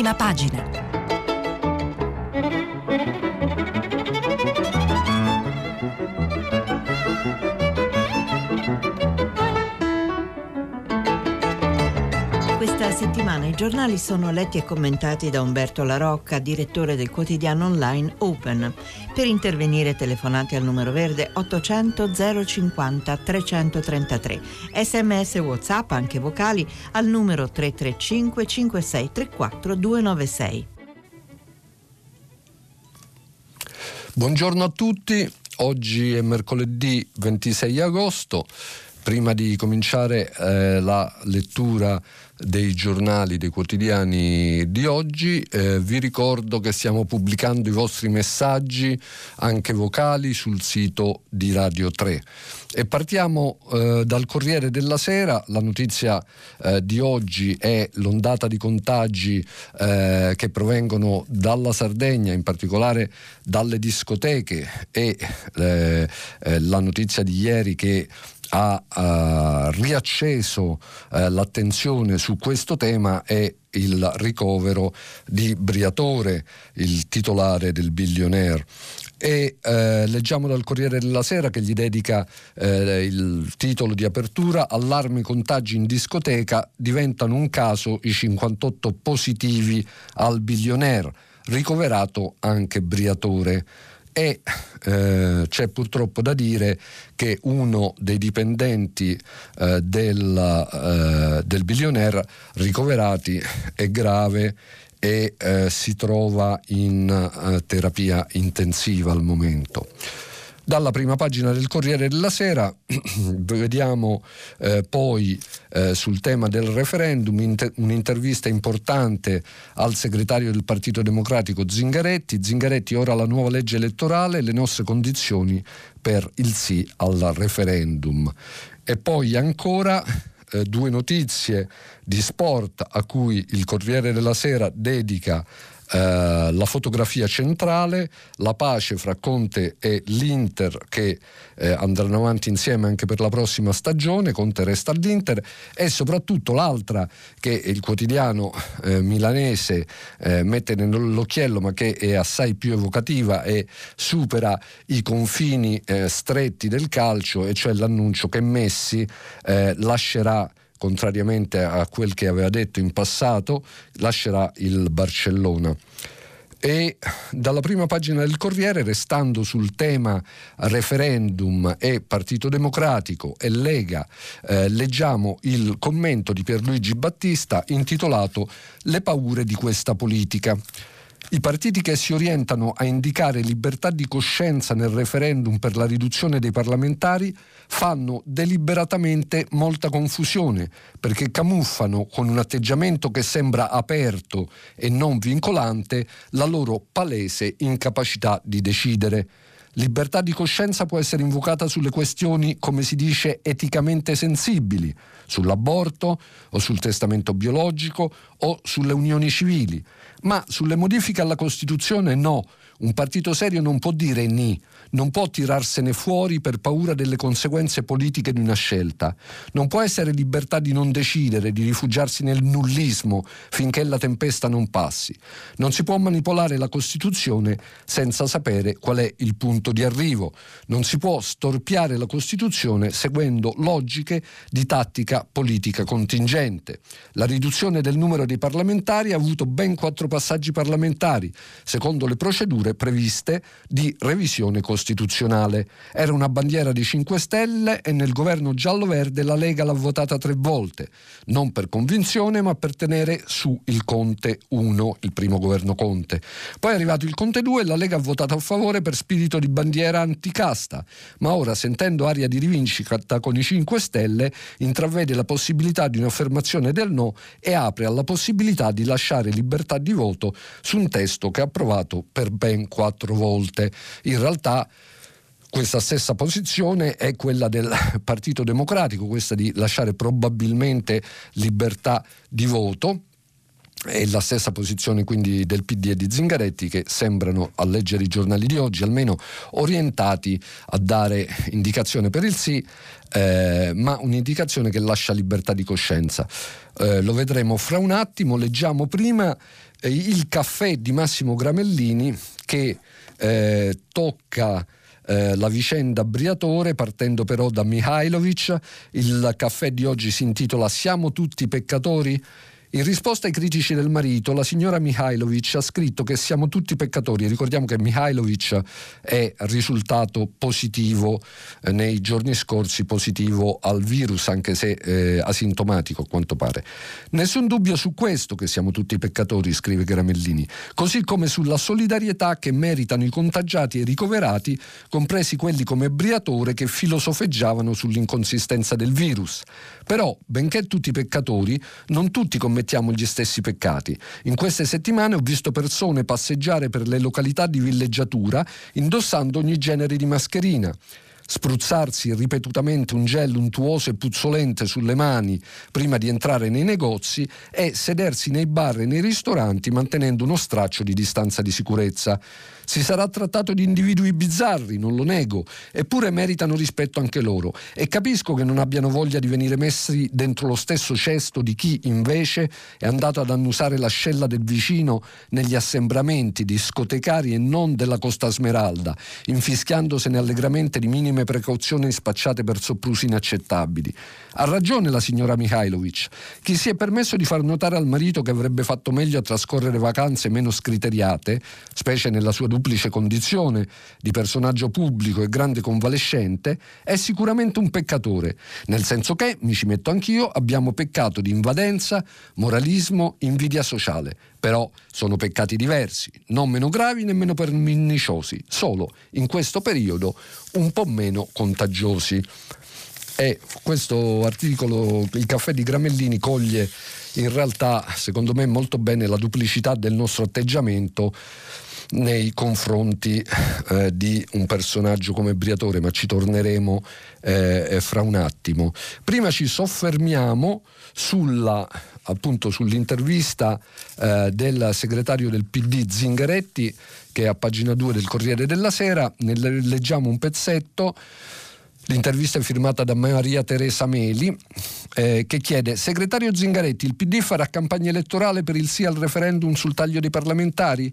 prima pagina. Questa settimana i giornali sono letti e commentati da Umberto La Rocca, direttore del quotidiano online Open. Per intervenire telefonate al numero verde 800 050 333. Sms WhatsApp, anche vocali, al numero 335 5634 296. Buongiorno a tutti, oggi è mercoledì 26 agosto. Prima di cominciare eh, la lettura dei giornali, dei quotidiani di oggi. Eh, vi ricordo che stiamo pubblicando i vostri messaggi, anche vocali, sul sito di Radio 3. E partiamo eh, dal Corriere della Sera. La notizia eh, di oggi è l'ondata di contagi eh, che provengono dalla Sardegna, in particolare dalle discoteche e eh, eh, la notizia di ieri che ha uh, riacceso uh, l'attenzione su questo tema è il ricovero di Briatore, il titolare del billionaire. E eh, leggiamo dal Corriere della Sera che gli dedica eh, il titolo di apertura Allarmi contagi in discoteca diventano un caso i 58 positivi al billionaire, ricoverato anche Briatore e eh, c'è purtroppo da dire che uno dei dipendenti eh, del, eh, del billionaire ricoverati è grave e eh, si trova in eh, terapia intensiva al momento. Dalla prima pagina del Corriere della Sera vediamo eh, poi eh, sul tema del referendum inter- un'intervista importante al segretario del Partito Democratico Zingaretti. Zingaretti ora la nuova legge elettorale, le nostre condizioni per il sì al referendum. E poi ancora eh, due notizie di sport a cui il Corriere della Sera dedica eh, la fotografia centrale, la pace fra Conte e l'Inter che eh, andranno avanti insieme anche per la prossima stagione, Conte resta all'Inter e soprattutto l'altra che il quotidiano eh, milanese eh, mette nell'occhiello ma che è assai più evocativa e supera i confini eh, stretti del calcio e cioè l'annuncio che Messi lascerà contrariamente a quel che aveva detto in passato, lascerà il Barcellona. E dalla prima pagina del Corriere, restando sul tema referendum e Partito Democratico e Lega, eh, leggiamo il commento di Pierluigi Battista intitolato Le paure di questa politica. I partiti che si orientano a indicare libertà di coscienza nel referendum per la riduzione dei parlamentari fanno deliberatamente molta confusione perché camuffano con un atteggiamento che sembra aperto e non vincolante la loro palese incapacità di decidere. Libertà di coscienza può essere invocata sulle questioni, come si dice, eticamente sensibili, sull'aborto o sul testamento biologico o sulle unioni civili, ma sulle modifiche alla Costituzione no. Un partito serio non può dire ni, non può tirarsene fuori per paura delle conseguenze politiche di una scelta. Non può essere libertà di non decidere, di rifugiarsi nel nullismo finché la tempesta non passi. Non si può manipolare la Costituzione senza sapere qual è il punto di arrivo. Non si può storpiare la Costituzione seguendo logiche di tattica politica contingente. La riduzione del numero dei parlamentari ha avuto ben quattro passaggi parlamentari, secondo le procedure previste di revisione costituzionale. Era una bandiera di 5 Stelle e nel governo giallo-verde la Lega l'ha votata tre volte, non per convinzione ma per tenere su il Conte 1, il primo governo Conte. Poi è arrivato il Conte 2 e la Lega ha votato a favore per spirito di bandiera anticasta, ma ora sentendo aria di rivincita con i 5 Stelle intravede la possibilità di un'affermazione del no e apre alla possibilità di lasciare libertà di voto su un testo che ha approvato per ben quattro volte. In realtà questa stessa posizione è quella del Partito Democratico, questa di lasciare probabilmente libertà di voto. È la stessa posizione quindi del PD e di Zingaretti che sembrano a leggere i giornali di oggi almeno orientati a dare indicazione per il sì eh, ma un'indicazione che lascia libertà di coscienza. Eh, lo vedremo fra un attimo. Leggiamo prima eh, il caffè di Massimo Gramellini che eh, tocca eh, la vicenda Briatore, partendo però da Mihailovic. Il caffè di oggi si intitola Siamo tutti peccatori? In risposta ai critici del marito, la signora Mihailovic ha scritto che siamo tutti peccatori. Ricordiamo che Mihailovic è risultato positivo eh, nei giorni scorsi, positivo al virus, anche se eh, asintomatico a quanto pare. Nessun dubbio su questo che siamo tutti peccatori, scrive Gramellini, così come sulla solidarietà che meritano i contagiati e i ricoverati, compresi quelli come Briatore che filosofeggiavano sull'inconsistenza del virus. Però, benché tutti peccatori, non tutti commettiamo gli stessi peccati. In queste settimane ho visto persone passeggiare per le località di villeggiatura indossando ogni genere di mascherina spruzzarsi ripetutamente un gel untuoso e puzzolente sulle mani prima di entrare nei negozi e sedersi nei bar e nei ristoranti mantenendo uno straccio di distanza di sicurezza. Si sarà trattato di individui bizzarri, non lo nego, eppure meritano rispetto anche loro e capisco che non abbiano voglia di venire messi dentro lo stesso cesto di chi invece è andato ad annusare l'ascella del vicino negli assembramenti discotecari e non della Costa Smeralda, infischiandosene allegramente di minime precauzioni spacciate per soprusi inaccettabili. Ha ragione la signora Mihailovic. Chi si è permesso di far notare al marito che avrebbe fatto meglio a trascorrere vacanze meno scriteriate, specie nella sua duplice condizione di personaggio pubblico e grande convalescente, è sicuramente un peccatore, nel senso che, mi ci metto anch'io, abbiamo peccato di invadenza, moralismo, invidia sociale. Però sono peccati diversi, non meno gravi nemmeno perniciosi, solo in questo periodo un po' meno contagiosi. E questo articolo, il caffè di Gramellini, coglie in realtà, secondo me, molto bene la duplicità del nostro atteggiamento nei confronti eh, di un personaggio come Briatore, ma ci torneremo eh, fra un attimo. Prima ci soffermiamo sulla, appunto, sull'intervista eh, del segretario del PD Zingaretti, che è a pagina 2 del Corriere della Sera, ne leggiamo un pezzetto. L'intervista è firmata da Maria Teresa Meli eh, che chiede Segretario Zingaretti, il PD farà campagna elettorale per il sì al referendum sul taglio dei parlamentari?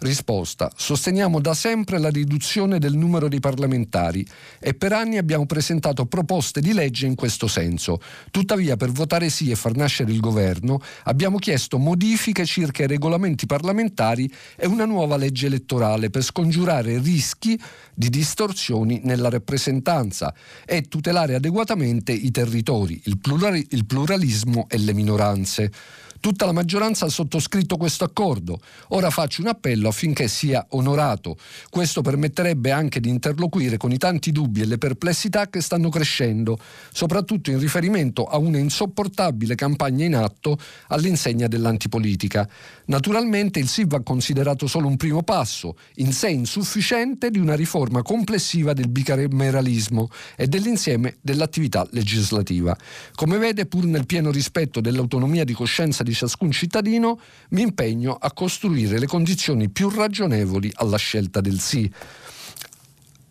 Risposta. Sosteniamo da sempre la riduzione del numero di parlamentari e per anni abbiamo presentato proposte di legge in questo senso. Tuttavia, per votare sì e far nascere il governo, abbiamo chiesto modifiche circa i regolamenti parlamentari e una nuova legge elettorale per scongiurare rischi di distorsioni nella rappresentanza e tutelare adeguatamente i territori, il, pluralismo e le minoranze. Tutta la maggioranza ha sottoscritto questo accordo. Ora faccio un appello affinché sia onorato. Questo permetterebbe anche di interloquire con i tanti dubbi e le perplessità che stanno crescendo, soprattutto in riferimento a una insopportabile campagna in atto all'insegna dell'antipolitica. Naturalmente il sì va considerato solo un primo passo, in sé insufficiente, di una riforma complessiva del bicameralismo e dell'insieme dell'attività legislativa. Come vede, pur nel pieno rispetto dell'autonomia di coscienza di ciascun cittadino, mi impegno a costruire le condizioni più ragionevoli alla scelta del sì.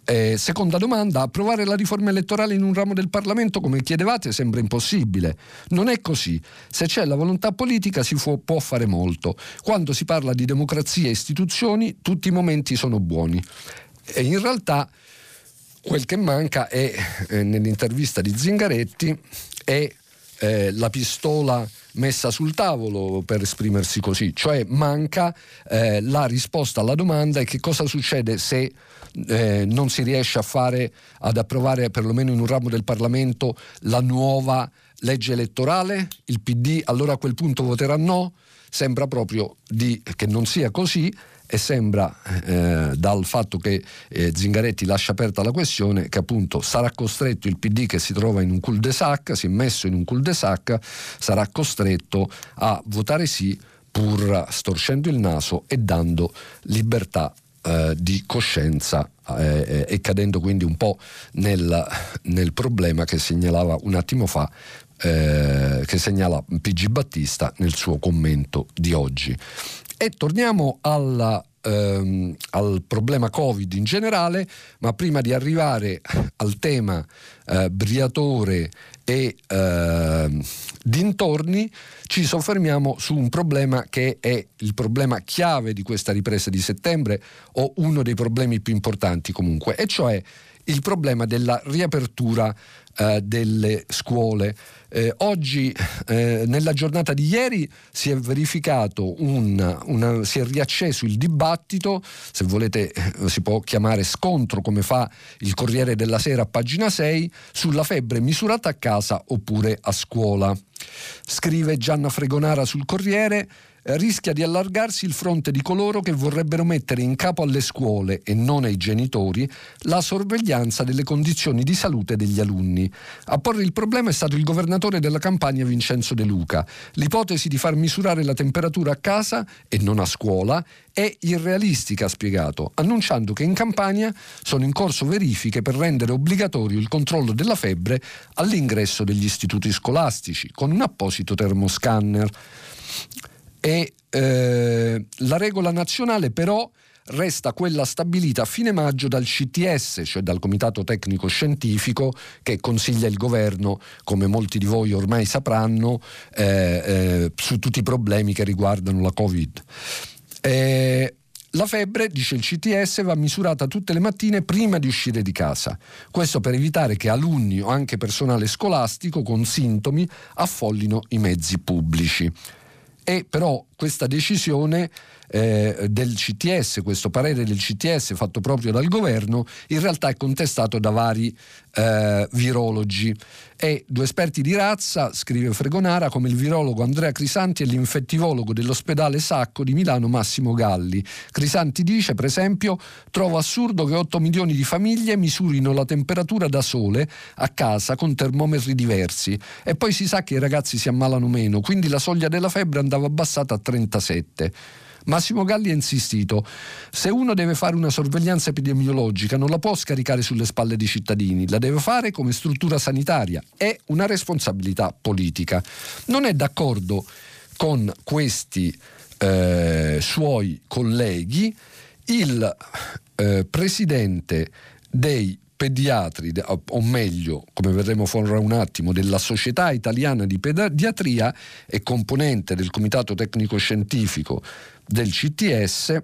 Eh, seconda domanda, approvare la riforma elettorale in un ramo del Parlamento come chiedevate sembra impossibile. Non è così. Se c'è la volontà politica si può, può fare molto. Quando si parla di democrazia e istituzioni tutti i momenti sono buoni. E in realtà quel che manca è, eh, nell'intervista di Zingaretti, è eh, la pistola messa sul tavolo per esprimersi così, cioè manca eh, la risposta alla domanda e che cosa succede se eh, non si riesce a fare, ad approvare perlomeno in un ramo del Parlamento la nuova legge elettorale, il PD allora a quel punto voterà no, sembra proprio di, che non sia così e sembra eh, dal fatto che eh, Zingaretti lascia aperta la questione che appunto sarà costretto il PD che si trova in un cul-de-sac, si è messo in un cul-de-sac, sarà costretto a votare sì pur storcendo il naso e dando libertà eh, di coscienza eh, e cadendo quindi un po' nel, nel problema che segnalava un attimo fa eh, che segnala PG Battista nel suo commento di oggi. E torniamo alla, ehm, al problema Covid in generale, ma prima di arrivare al tema eh, Briatore e eh, dintorni ci soffermiamo su un problema che è il problema chiave di questa ripresa di settembre o uno dei problemi più importanti comunque, e cioè il problema della riapertura eh, delle scuole. Eh, oggi, eh, nella giornata di ieri, si è verificato un, una, si è riacceso il dibattito, se volete eh, si può chiamare scontro come fa il Corriere della Sera a pagina 6, sulla febbre misurata a casa oppure a scuola. Scrive Gianna Fregonara sul Corriere, rischia di allargarsi il fronte di coloro che vorrebbero mettere in capo alle scuole e non ai genitori la sorveglianza delle condizioni di salute degli alunni. A porre il problema è stato il governatore della campagna Vincenzo De Luca. L'ipotesi di far misurare la temperatura a casa e non a scuola è irrealistica, ha spiegato, annunciando che in campagna sono in corso verifiche per rendere obbligatorio il controllo della febbre all'ingresso degli istituti scolastici con un apposito termoscanner e eh, la regola nazionale però resta quella stabilita a fine maggio dal CTS, cioè dal Comitato Tecnico Scientifico, che consiglia il governo, come molti di voi ormai sapranno, eh, eh, su tutti i problemi che riguardano la Covid. Eh, la febbre, dice il CTS, va misurata tutte le mattine prima di uscire di casa. Questo per evitare che alunni o anche personale scolastico con sintomi affollino i mezzi pubblici e però questa decisione eh, del CTS, questo parere del CTS fatto proprio dal governo, in realtà è contestato da vari eh, virologi. E due esperti di razza, scrive Fregonara, come il virologo Andrea Crisanti e l'infettivologo dell'ospedale Sacco di Milano Massimo Galli. Crisanti dice, per esempio, trovo assurdo che 8 milioni di famiglie misurino la temperatura da sole a casa con termometri diversi e poi si sa che i ragazzi si ammalano meno, quindi la soglia della febbre andava abbassata a 37. Massimo Galli ha insistito, se uno deve fare una sorveglianza epidemiologica non la può scaricare sulle spalle dei cittadini, la deve fare come struttura sanitaria, è una responsabilità politica. Non è d'accordo con questi eh, suoi colleghi il eh, presidente dei pediatri, o meglio, come vedremo fra un attimo, della Società Italiana di Pediatria e componente del Comitato Tecnico Scientifico del CTS,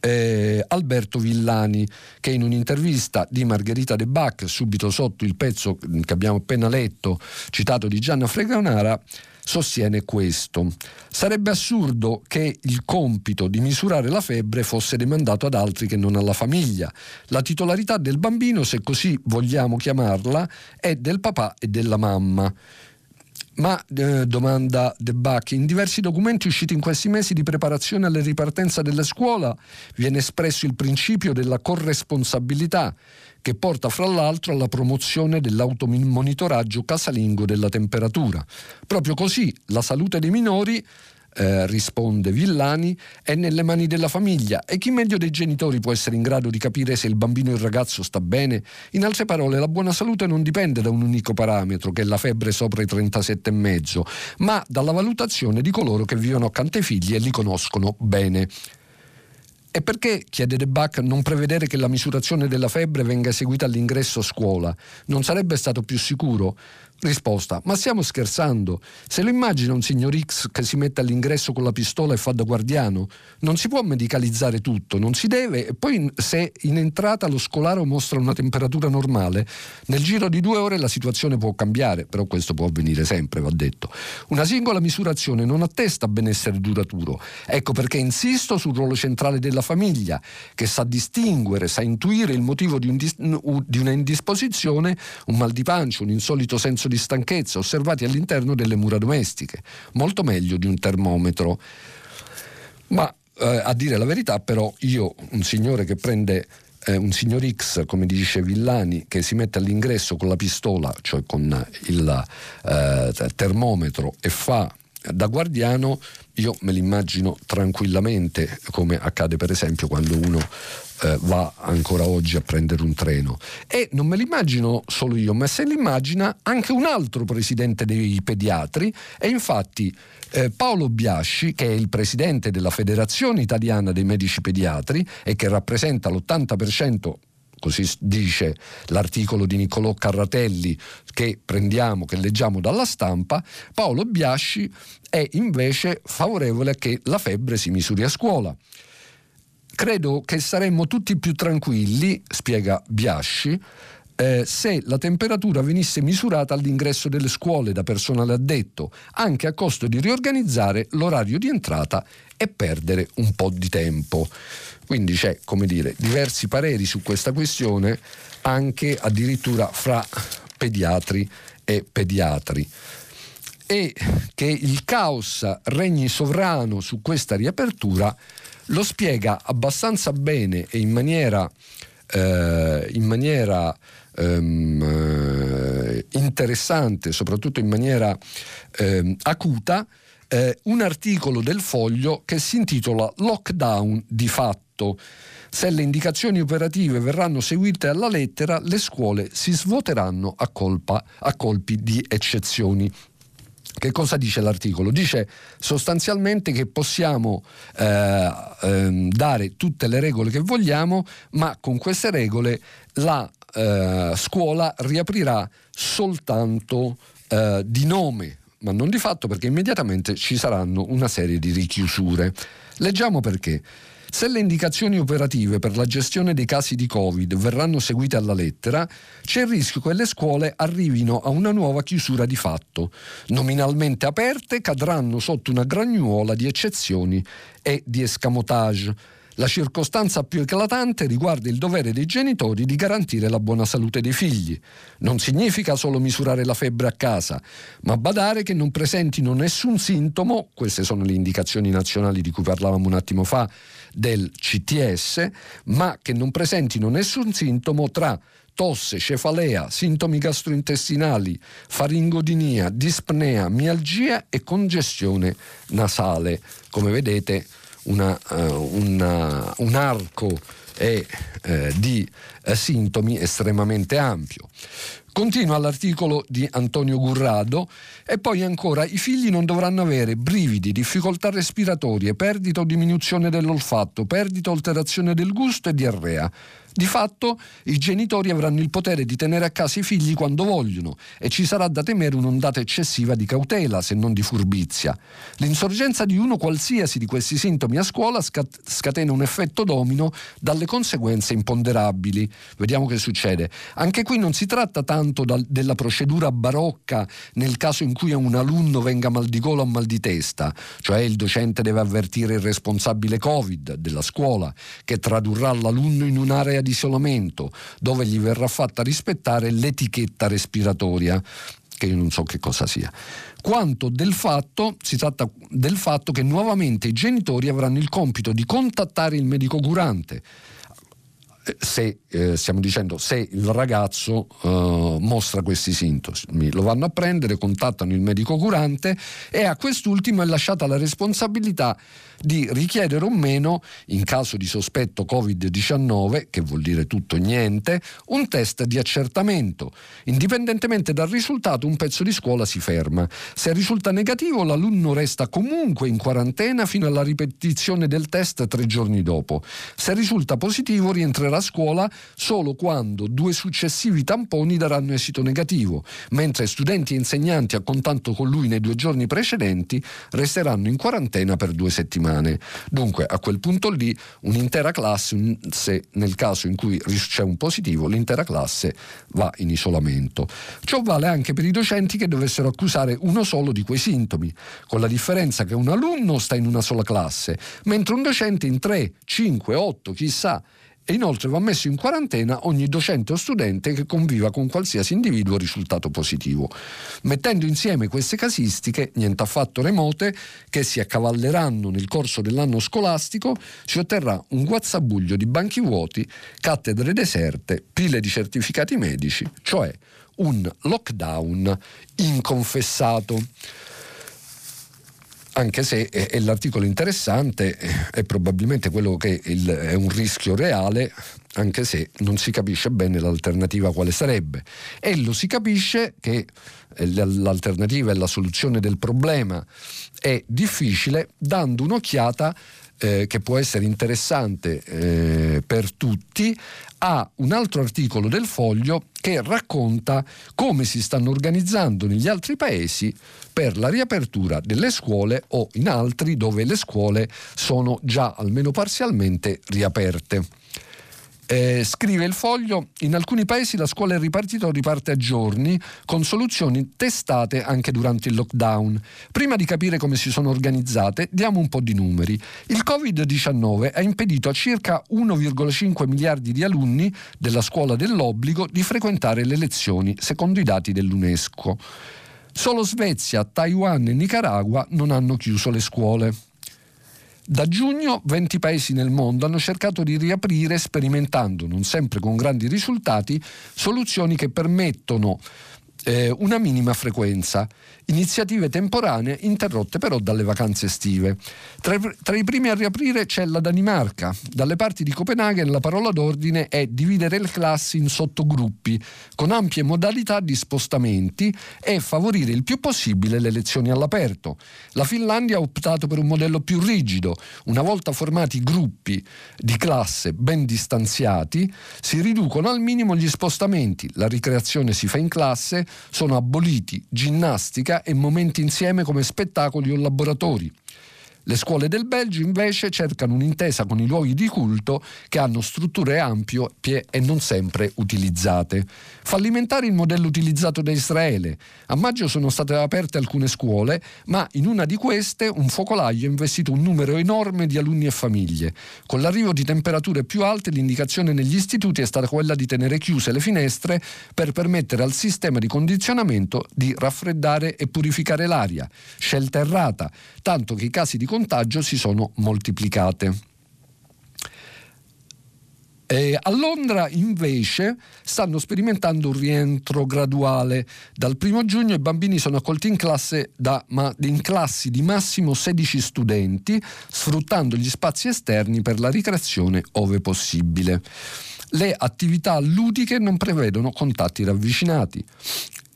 eh, Alberto Villani, che in un'intervista di Margherita De Bac, subito sotto il pezzo che abbiamo appena letto, citato di Gianna Freganara, sostiene questo. Sarebbe assurdo che il compito di misurare la febbre fosse demandato ad altri che non alla famiglia. La titolarità del bambino, se così vogliamo chiamarla, è del papà e della mamma. Ma, eh, domanda De Bacchi, in diversi documenti usciti in questi mesi di preparazione alla ripartenza della scuola viene espresso il principio della corresponsabilità che porta fra l'altro alla promozione dell'automonitoraggio casalingo della temperatura. Proprio così la salute dei minori eh, risponde Villani, è nelle mani della famiglia e chi meglio dei genitori può essere in grado di capire se il bambino o il ragazzo sta bene? In altre parole, la buona salute non dipende da un unico parametro, che è la febbre sopra i 37,5, ma dalla valutazione di coloro che vivono accanto ai figli e li conoscono bene. E perché, chiede De Bach, non prevedere che la misurazione della febbre venga eseguita all'ingresso a scuola? Non sarebbe stato più sicuro? Risposta: Ma stiamo scherzando? Se lo immagina un signor X che si mette all'ingresso con la pistola e fa da guardiano, non si può medicalizzare tutto, non si deve. E poi, se in entrata lo scolaro mostra una temperatura normale, nel giro di due ore la situazione può cambiare, però questo può avvenire sempre, va detto. Una singola misurazione non attesta benessere duraturo. Ecco perché insisto sul ruolo centrale della famiglia, che sa distinguere, sa intuire il motivo di, un dis- di una indisposizione, un mal di pancia, un insolito senso di stanchezza osservati all'interno delle mura domestiche, molto meglio di un termometro. Ma eh, a dire la verità, però, io, un signore che prende eh, un signor X, come dice Villani, che si mette all'ingresso con la pistola, cioè con il eh, termometro, e fa da guardiano io me l'immagino tranquillamente, come accade per esempio quando uno eh, va ancora oggi a prendere un treno. E non me l'immagino solo io, ma se l'immagina anche un altro presidente dei pediatri, e infatti eh, Paolo Biasci, che è il presidente della Federazione Italiana dei Medici Pediatri e che rappresenta l'80% così dice l'articolo di Niccolò Carratelli che prendiamo, che leggiamo dalla stampa, Paolo Biasci è invece favorevole a che la febbre si misuri a scuola. Credo che saremmo tutti più tranquilli, spiega Biasci, eh, se la temperatura venisse misurata all'ingresso delle scuole da personale addetto, anche a costo di riorganizzare l'orario di entrata e perdere un po' di tempo. Quindi c'è, come dire, diversi pareri su questa questione, anche addirittura fra pediatri e pediatri. E che il caos regni sovrano su questa riapertura lo spiega abbastanza bene e in maniera, eh, in maniera ehm, interessante, soprattutto in maniera ehm, acuta, eh, un articolo del foglio che si intitola Lockdown di fatto. Se le indicazioni operative verranno seguite alla lettera, le scuole si svuoteranno a, colpa, a colpi di eccezioni. Che cosa dice l'articolo? Dice sostanzialmente che possiamo eh, ehm, dare tutte le regole che vogliamo, ma con queste regole la eh, scuola riaprirà soltanto eh, di nome, ma non di fatto perché immediatamente ci saranno una serie di richiusure. Leggiamo perché. Se le indicazioni operative per la gestione dei casi di Covid verranno seguite alla lettera, c'è il rischio che le scuole arrivino a una nuova chiusura di fatto. Nominalmente aperte cadranno sotto una gragnuola di eccezioni e di escamotage la circostanza più eclatante riguarda il dovere dei genitori di garantire la buona salute dei figli. Non significa solo misurare la febbre a casa, ma badare che non presentino nessun sintomo, queste sono le indicazioni nazionali di cui parlavamo un attimo fa del CTS, ma che non presentino nessun sintomo tra tosse, cefalea, sintomi gastrointestinali, faringodinia, dispnea, mialgia e congestione nasale. Come vedete una, uh, una, un arco e, eh, di eh, sintomi estremamente ampio. Continua l'articolo di Antonio Gurrado e poi ancora i figli non dovranno avere brividi, difficoltà respiratorie, perdita o diminuzione dell'olfatto, perdita o alterazione del gusto e diarrea. Di fatto i genitori avranno il potere di tenere a casa i figli quando vogliono e ci sarà da temere un'ondata eccessiva di cautela, se non di furbizia. L'insorgenza di uno qualsiasi di questi sintomi a scuola scatena un effetto domino dalle conseguenze imponderabili. Vediamo che succede. Anche qui non si tratta tanto da, della procedura barocca nel caso in cui a un alunno venga mal di gola o mal di testa, cioè il docente deve avvertire il responsabile Covid della scuola che tradurrà l'alunno in un'area di isolamento dove gli verrà fatta rispettare l'etichetta respiratoria che io non so che cosa sia, quanto del fatto, si tratta del fatto che nuovamente i genitori avranno il compito di contattare il medico curante se eh, stiamo dicendo se il ragazzo eh, mostra questi sintomi, lo vanno a prendere, contattano il medico curante e a quest'ultimo è lasciata la responsabilità di richiedere o meno, in caso di sospetto Covid-19, che vuol dire tutto e niente, un test di accertamento. Indipendentemente dal risultato, un pezzo di scuola si ferma. Se risulta negativo, l'alunno resta comunque in quarantena fino alla ripetizione del test tre giorni dopo. Se risulta positivo, rientrerà a scuola solo quando due successivi tamponi daranno esito negativo, mentre studenti e insegnanti a contatto con lui nei due giorni precedenti resteranno in quarantena per due settimane. Dunque, a quel punto lì, un'intera classe, se nel caso in cui c'è un positivo, l'intera classe va in isolamento. Ciò vale anche per i docenti che dovessero accusare uno solo di quei sintomi, con la differenza che un alunno sta in una sola classe, mentre un docente in 3, 5, 8, chissà, e inoltre va messo in quarantena ogni docente o studente che conviva con qualsiasi individuo risultato positivo. Mettendo insieme queste casistiche, niente affatto remote, che si accavalleranno nel corso dell'anno scolastico, si otterrà un guazzabuglio di banchi vuoti, cattedre deserte, pile di certificati medici, cioè un lockdown inconfessato. Anche se è, l'articolo interessante, è probabilmente quello che è un rischio reale, anche se non si capisce bene l'alternativa quale sarebbe. E lo si capisce che eh, l'alternativa e la soluzione del problema è difficile dando un'occhiata eh, che può essere interessante eh, per tutti a un altro articolo del foglio che racconta come si stanno organizzando negli altri paesi per la riapertura delle scuole o in altri dove le scuole sono già almeno parzialmente riaperte. Eh, scrive il foglio, in alcuni paesi la scuola è ripartita o riparte a giorni con soluzioni testate anche durante il lockdown. Prima di capire come si sono organizzate, diamo un po' di numeri. Il Covid-19 ha impedito a circa 1,5 miliardi di alunni della scuola dell'obbligo di frequentare le lezioni, secondo i dati dell'UNESCO. Solo Svezia, Taiwan e Nicaragua non hanno chiuso le scuole. Da giugno 20 paesi nel mondo hanno cercato di riaprire sperimentando, non sempre con grandi risultati, soluzioni che permettono eh, una minima frequenza iniziative temporanee interrotte però dalle vacanze estive. Tra, tra, i primi a riaprire c'è la Danimarca. Dalle parti di Copenaghen la parola d'ordine è dividere le classi in sottogruppi, con ampie modalità di spostamenti e favorire il più possibile le lezioni all'aperto. La Finlandia ha optato per un modello più rigido. Una volta formati gruppi di classe ben distanziati, si riducono al minimo gli spostamenti, la ricreazione si fa in classe, sono aboliti ginnastica e momenti insieme come spettacoli o laboratori. Le scuole del Belgio invece cercano un'intesa con i luoghi di culto che hanno strutture ampie e non sempre utilizzate. Fallimentare il modello utilizzato da Israele. A maggio sono state aperte alcune scuole, ma in una di queste un focolaio ha investito un numero enorme di alunni e famiglie. Con l'arrivo di temperature più alte l'indicazione negli istituti è stata quella di tenere chiuse le finestre per permettere al sistema di condizionamento di raffreddare e purificare l'aria. Scelta errata, tanto che i casi di contagio si sono moltiplicate. E a Londra invece stanno sperimentando un rientro graduale. Dal primo giugno i bambini sono accolti in, da, ma, in classi di massimo 16 studenti, sfruttando gli spazi esterni per la ricreazione ove possibile. Le attività ludiche non prevedono contatti ravvicinati.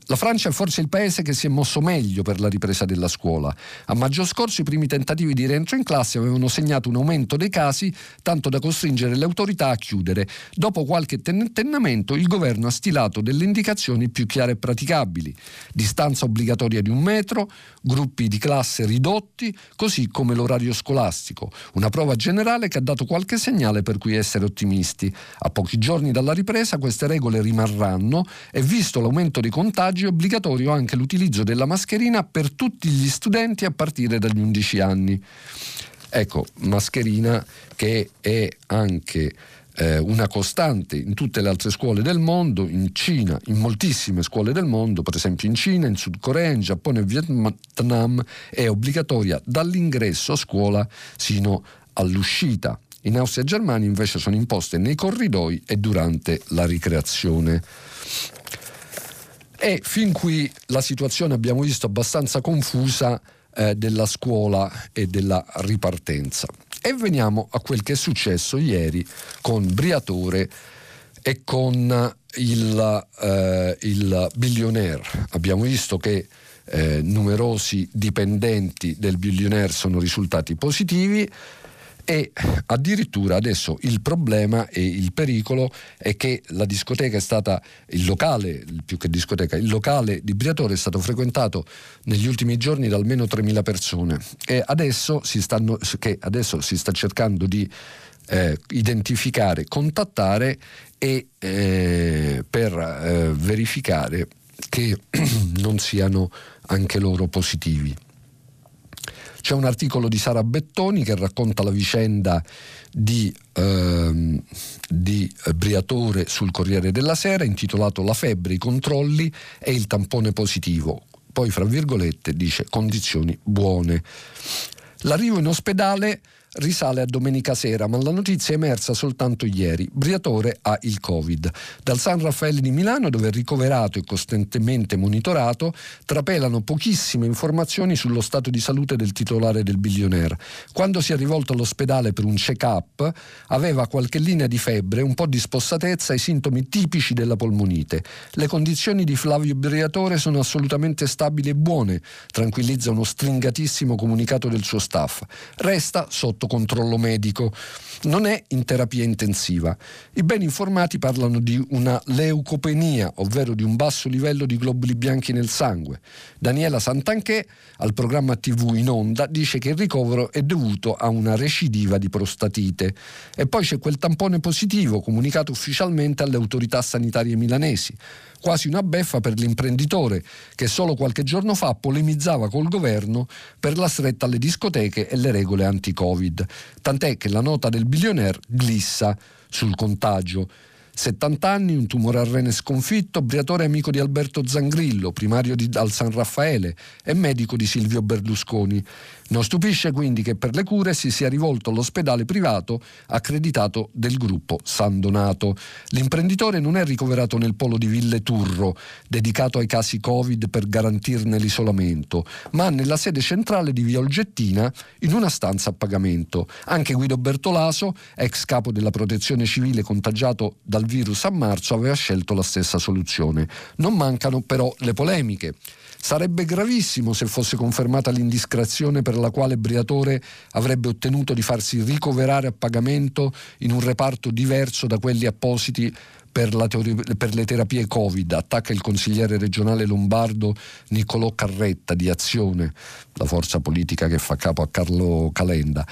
La Francia è forse il paese che si è mosso meglio per la ripresa della scuola. A maggio scorso i primi tentativi di rientro in classe avevano segnato un aumento dei casi, tanto da costringere le autorità a chiudere. Dopo qualche tentennamento il governo ha stilato delle indicazioni più chiare e praticabili. Distanza obbligatoria di un metro, gruppi di classe ridotti, così come l'orario scolastico. Una prova generale che ha dato qualche segnale per cui essere ottimisti. A pochi giorni dalla ripresa queste regole rimarranno e visto l'aumento dei contagi è obbligatorio anche l'utilizzo della mascherina per tutti gli studenti a partire dagli 11 anni. Ecco, mascherina che è anche eh, una costante in tutte le altre scuole del mondo, in Cina, in moltissime scuole del mondo, per esempio in Cina, in Sud Corea, in Giappone e Vietnam, è obbligatoria dall'ingresso a scuola sino all'uscita. In Austria e Germania invece sono imposte nei corridoi e durante la ricreazione. E fin qui la situazione abbiamo visto abbastanza confusa eh, della scuola e della ripartenza. E veniamo a quel che è successo ieri con Briatore e con il, eh, il billionaire. Abbiamo visto che eh, numerosi dipendenti del billionaire sono risultati positivi e addirittura adesso il problema e il pericolo è che la discoteca è stata il locale, più che discoteca, il locale di Briatore è stato frequentato negli ultimi giorni da almeno 3.000 persone e adesso si, stanno, adesso si sta cercando di eh, identificare, contattare e eh, per eh, verificare che non siano anche loro positivi. C'è un articolo di Sara Bettoni che racconta la vicenda di, ehm, di Briatore sul Corriere della Sera intitolato La febbre, i controlli e il tampone positivo. Poi, fra virgolette, dice condizioni buone. L'arrivo in ospedale risale a domenica sera, ma la notizia è emersa soltanto ieri. Briatore ha il Covid. Dal San Raffaele di Milano, dove è ricoverato e costantemente monitorato, trapelano pochissime informazioni sullo stato di salute del titolare del billionaire. Quando si è rivolto all'ospedale per un check-up, aveva qualche linea di febbre, un po' di spossatezza e sintomi tipici della polmonite. Le condizioni di Flavio Briatore sono assolutamente stabili e buone, tranquillizza uno stringatissimo comunicato del suo staff. Resta sotto sotto controllo medico. Non è in terapia intensiva. I ben informati parlano di una leucopenia, ovvero di un basso livello di globuli bianchi nel sangue. Daniela Santanché, al programma TV in onda, dice che il ricovero è dovuto a una recidiva di prostatite. E poi c'è quel tampone positivo comunicato ufficialmente alle autorità sanitarie milanesi quasi una beffa per l'imprenditore che solo qualche giorno fa polemizzava col governo per la stretta alle discoteche e le regole anti-Covid. Tant'è che la nota del billionaire glissa sul contagio. 70 anni, un tumore al rene sconfitto, Briatore amico di Alberto Zangrillo, primario di, al San Raffaele e medico di Silvio Berlusconi. Non stupisce quindi che per le cure si sia rivolto all'ospedale privato accreditato del gruppo San Donato. L'imprenditore non è ricoverato nel polo di Ville Turro, dedicato ai casi Covid per garantirne l'isolamento, ma nella sede centrale di Via Olgettina in una stanza a pagamento. Anche Guido Bertolaso, ex capo della protezione civile contagiato dal virus a marzo, aveva scelto la stessa soluzione. Non mancano però le polemiche. Sarebbe gravissimo se fosse confermata l'indiscrezione per la quale Briatore avrebbe ottenuto di farsi ricoverare a pagamento in un reparto diverso da quelli appositi per, teoria, per, le terapie Covid, attacca il consigliere regionale lombardo Niccolò Carretta di Azione, la forza politica che fa capo a Carlo Calenda.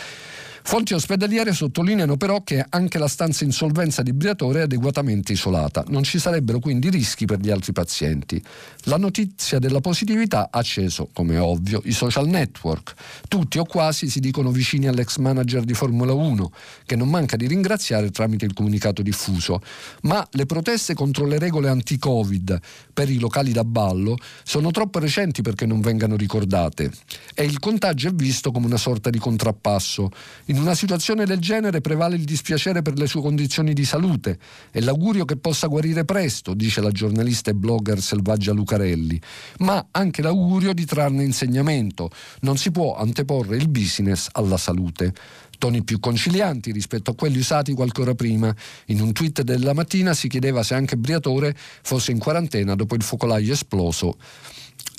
Fonti ospedaliere sottolineano però che anche la stanza insolvenza di Briatore è adeguatamente isolata, non ci sarebbero quindi rischi per gli altri pazienti. La notizia della positività ha acceso, come ovvio, i social network. Tutti o quasi si dicono vicini all'ex manager di Formula 1, che non manca di ringraziare tramite il comunicato diffuso. Ma le proteste contro le regole anti-Covid per i locali da ballo sono troppo recenti perché non vengano ricordate e il contagio è visto come una sorta di contrappasso. In una situazione del genere prevale il dispiacere per le sue condizioni di salute e l'augurio che possa guarire presto, dice la giornalista e blogger Selvaggia Lucarelli, ma anche l'augurio di trarne insegnamento. Non si può anteporre il business alla salute toni più concilianti rispetto a quelli usati qualche ora prima. In un tweet della mattina si chiedeva se anche Briatore fosse in quarantena dopo il focolaio esploso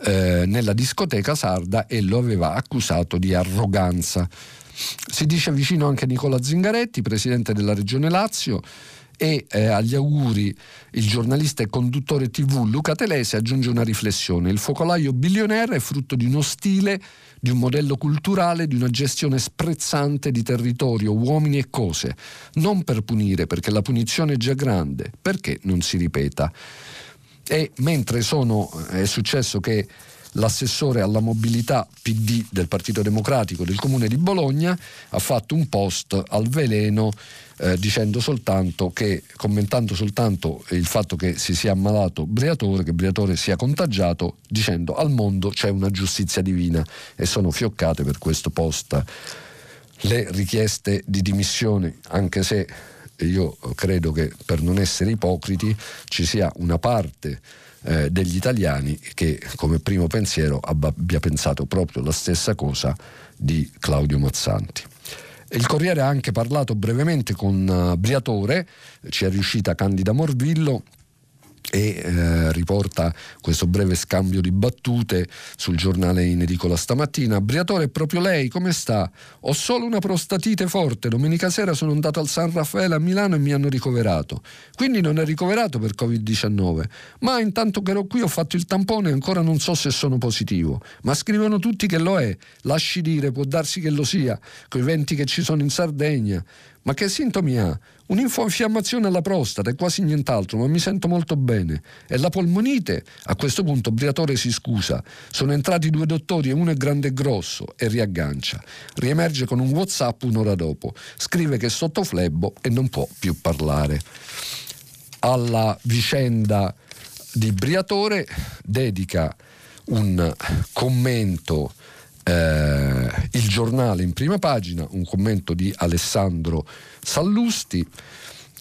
eh, nella discoteca sarda e lo aveva accusato di arroganza. Si dice vicino anche Nicola Zingaretti, presidente della Regione Lazio, e eh, agli auguri il giornalista e conduttore tv Luca Telese aggiunge una riflessione. Il focolaio bilionaire è frutto di uno stile, di un modello culturale, di una gestione sprezzante di territorio, uomini e cose. Non per punire, perché la punizione è già grande, perché non si ripeta. E mentre sono, è successo che l'assessore alla mobilità PD del Partito Democratico del Comune di Bologna ha fatto un post al veleno eh, dicendo soltanto che, commentando soltanto il fatto che si sia ammalato Briatore, che Briatore sia contagiato, dicendo al mondo c'è una giustizia divina e sono fioccate per questo post. Le richieste di dimissioni, anche se io credo che per non essere ipocriti ci sia una parte eh, degli italiani che come primo pensiero abbia pensato proprio la stessa cosa di Claudio Mazzanti. Il Corriere ha anche parlato brevemente con uh, Briatore, ci è riuscita Candida Morvillo e eh, riporta questo breve scambio di battute sul giornale in edicola stamattina. Briatore, proprio lei, come sta? Ho solo una prostatite forte, domenica sera sono andato al San Raffaele a Milano e mi hanno ricoverato. Quindi non è ricoverato per Covid-19, ma intanto che ero qui ho fatto il tampone e ancora non so se sono positivo. Ma scrivono tutti che lo è, lasci dire, può darsi che lo sia, coi venti che ci sono in Sardegna. Ma che sintomi ha? Un'infiammazione alla prostata e quasi nient'altro, ma mi sento molto bene. E la polmonite? A questo punto Briatore si scusa. Sono entrati due dottori e uno è grande e grosso e riaggancia. Riemerge con un WhatsApp un'ora dopo. Scrive che è sotto flebbo e non può più parlare. Alla vicenda di Briatore dedica un commento eh, Il giornale in prima pagina, un commento di Alessandro Sallusti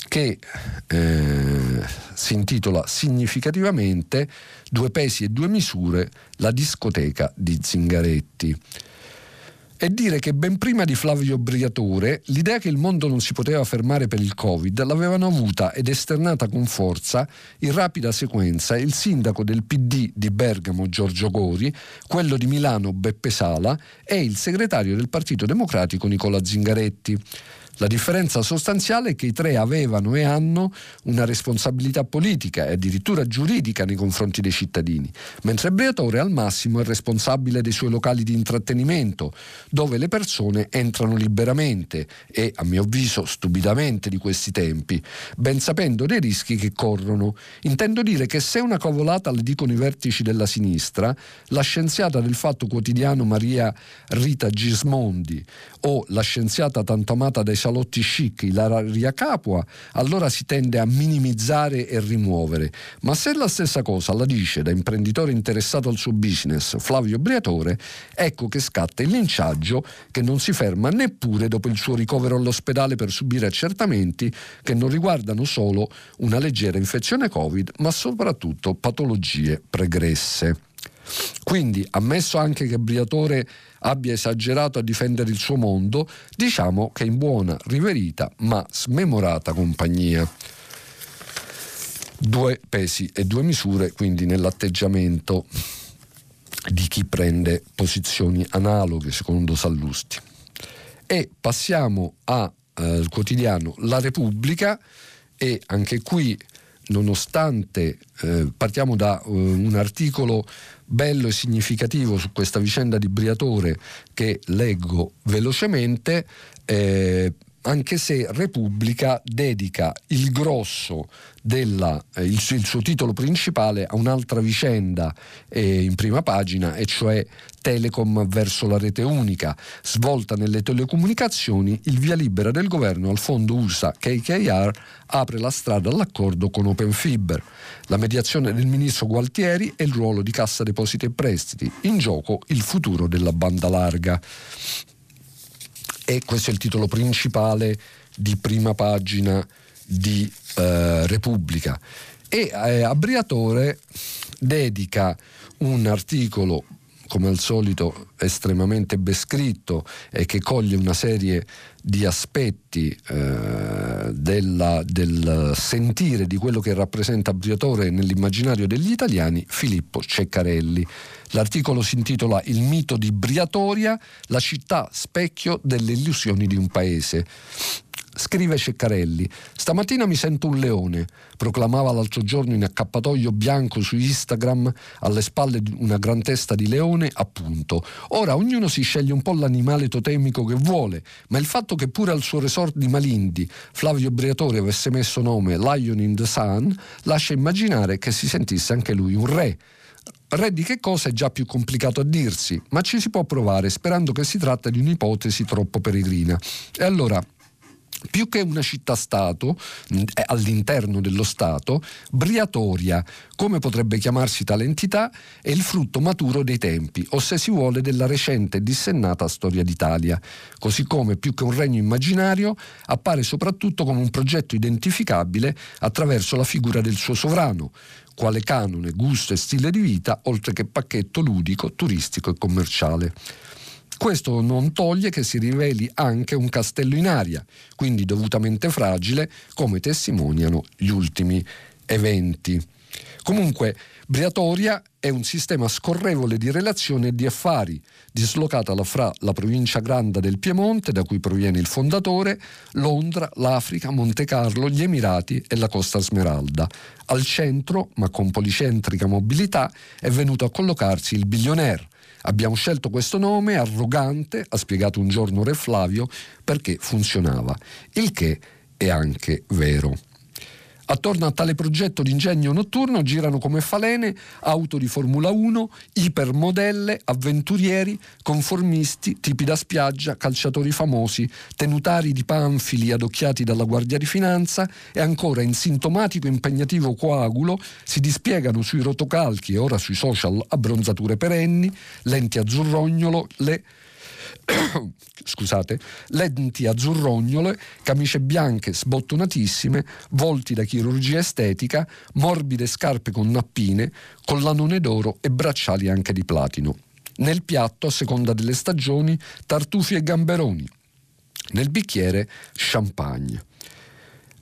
che eh, si intitola significativamente Due pesi e due misure, la discoteca di Zingaretti e dire che ben prima di Flavio Briatore l'idea che il mondo non si poteva fermare per il Covid l'avevano avuta ed esternata con forza in rapida sequenza il sindaco del PD di Bergamo Giorgio Gori, quello di Milano Beppe Sala e il segretario del Partito Democratico Nicola Zingaretti. La differenza sostanziale è che i tre avevano e hanno una responsabilità politica e addirittura giuridica nei confronti dei cittadini, mentre Briatore al massimo è responsabile dei suoi locali di intrattenimento, dove le persone entrano liberamente e, a mio avviso, stupidamente di questi tempi, ben sapendo dei rischi che corrono. Intendo dire che se una cavolata le dicono i vertici della sinistra, la scienziata del Fatto Quotidiano Maria Rita Gismondi o la scienziata tanto amata dai salotti chic, Ilaria Capua, allora si tende a minimizzare e rimuovere. Ma se la stessa cosa la dice da imprenditore interessato al suo business Flavio Briatore, ecco che scatta il linciaggio che non si ferma neppure dopo il suo ricovero all'ospedale per subire accertamenti che non riguardano solo una leggera infezione Covid, ma soprattutto patologie pregresse. Quindi, ammesso anche che Briatore abbia esagerato a difendere il suo mondo, diciamo che in buona riverita ma smemorata compagnia. Due pesi e due misure, quindi nell'atteggiamento di chi prende posizioni analoghe, secondo Sallusti. E passiamo al eh, quotidiano La Repubblica e anche qui nonostante eh, partiamo da uh, un articolo bello e significativo su questa vicenda di Briatore che leggo velocemente, eh, anche se Repubblica dedica il grosso della, eh, il, il, suo titolo principale a un'altra vicenda eh, in prima pagina, e cioè Telecom verso la rete unica, svolta nelle telecomunicazioni, il via libera del governo al fondo USA KKR apre la strada all'accordo con Open Fiber. La mediazione del ministro Gualtieri e il ruolo di Cassa Depositi e Prestiti, in gioco il futuro della banda larga e questo è il titolo principale di prima pagina di eh, Repubblica. E eh, a Briatore dedica un articolo come al solito estremamente ben scritto e che coglie una serie di aspetti eh, della, del sentire di quello che rappresenta Briatore nell'immaginario degli italiani, Filippo Ceccarelli. L'articolo si intitola Il mito di Briatoria, la città specchio delle illusioni di un paese. Scrive Ceccarelli, stamattina mi sento un leone, proclamava l'altro giorno in accappatoio bianco su Instagram, alle spalle di una gran testa di leone, appunto. Ora ognuno si sceglie un po' l'animale totemico che vuole, ma il fatto che pure al suo resort di Malindi Flavio Briatore avesse messo nome Lion in the Sun lascia immaginare che si sentisse anche lui un re. Re di che cosa è già più complicato a dirsi, ma ci si può provare sperando che si tratta di un'ipotesi troppo peregrina. E allora più che una città-stato eh, all'interno dello Stato, Briatoria, come potrebbe chiamarsi tale entità, è il frutto maturo dei tempi, o se si vuole della recente e dissennata storia d'Italia. Così come, più che un regno immaginario, appare soprattutto come un progetto identificabile attraverso la figura del suo sovrano, quale canone, gusto e stile di vita, oltre che pacchetto ludico, turistico e commerciale. Questo non toglie che si riveli anche un castello in aria, quindi dovutamente fragile, come testimoniano gli ultimi eventi. Comunque, Briatoria è un sistema scorrevole di relazioni e di affari, dislocata fra la provincia grande del Piemonte, da cui proviene il fondatore, Londra, l'Africa, Monte Carlo, gli Emirati e la Costa Smeralda. Al centro, ma con policentrica mobilità, è venuto a collocarsi il billionaire, Abbiamo scelto questo nome arrogante, ha spiegato un giorno Re Flavio, perché funzionava, il che è anche vero. Attorno a tale progetto di ingegno notturno girano come falene auto di Formula 1, ipermodelle, avventurieri, conformisti, tipi da spiaggia, calciatori famosi, tenutari di panfili adocchiati dalla Guardia di Finanza e ancora in sintomatico impegnativo coagulo si dispiegano sui rotocalchi e ora sui social abbronzature perenni, lenti azzurrognolo, le scusate, lenti azzurrognole, camicie bianche sbottonatissime, volti da chirurgia estetica, morbide scarpe con nappine, collanone d'oro e bracciali anche di platino. Nel piatto, a seconda delle stagioni, tartufi e gamberoni. Nel bicchiere, champagne.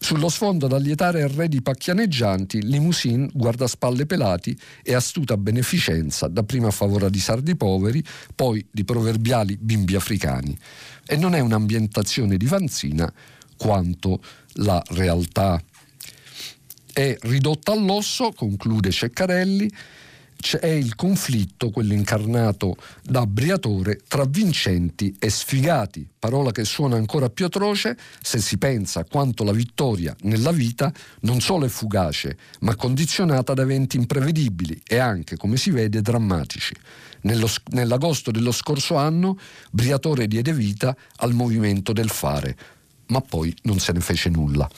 Sullo sfondo da lietare arredi pacchianeggianti, limousine, guardaspalle pelati e astuta beneficenza, dapprima a favore di sardi poveri, poi di proverbiali bimbi africani. E non è un'ambientazione di vanzina quanto la realtà. È ridotta all'osso, conclude Ceccarelli, è il conflitto, quello incarnato da Briatore, tra vincenti e sfigati, parola che suona ancora più atroce se si pensa quanto la vittoria nella vita non solo è fugace, ma condizionata da eventi imprevedibili e anche, come si vede, drammatici. Nello, nell'agosto dello scorso anno Briatore diede vita al movimento del fare, ma poi non se ne fece nulla.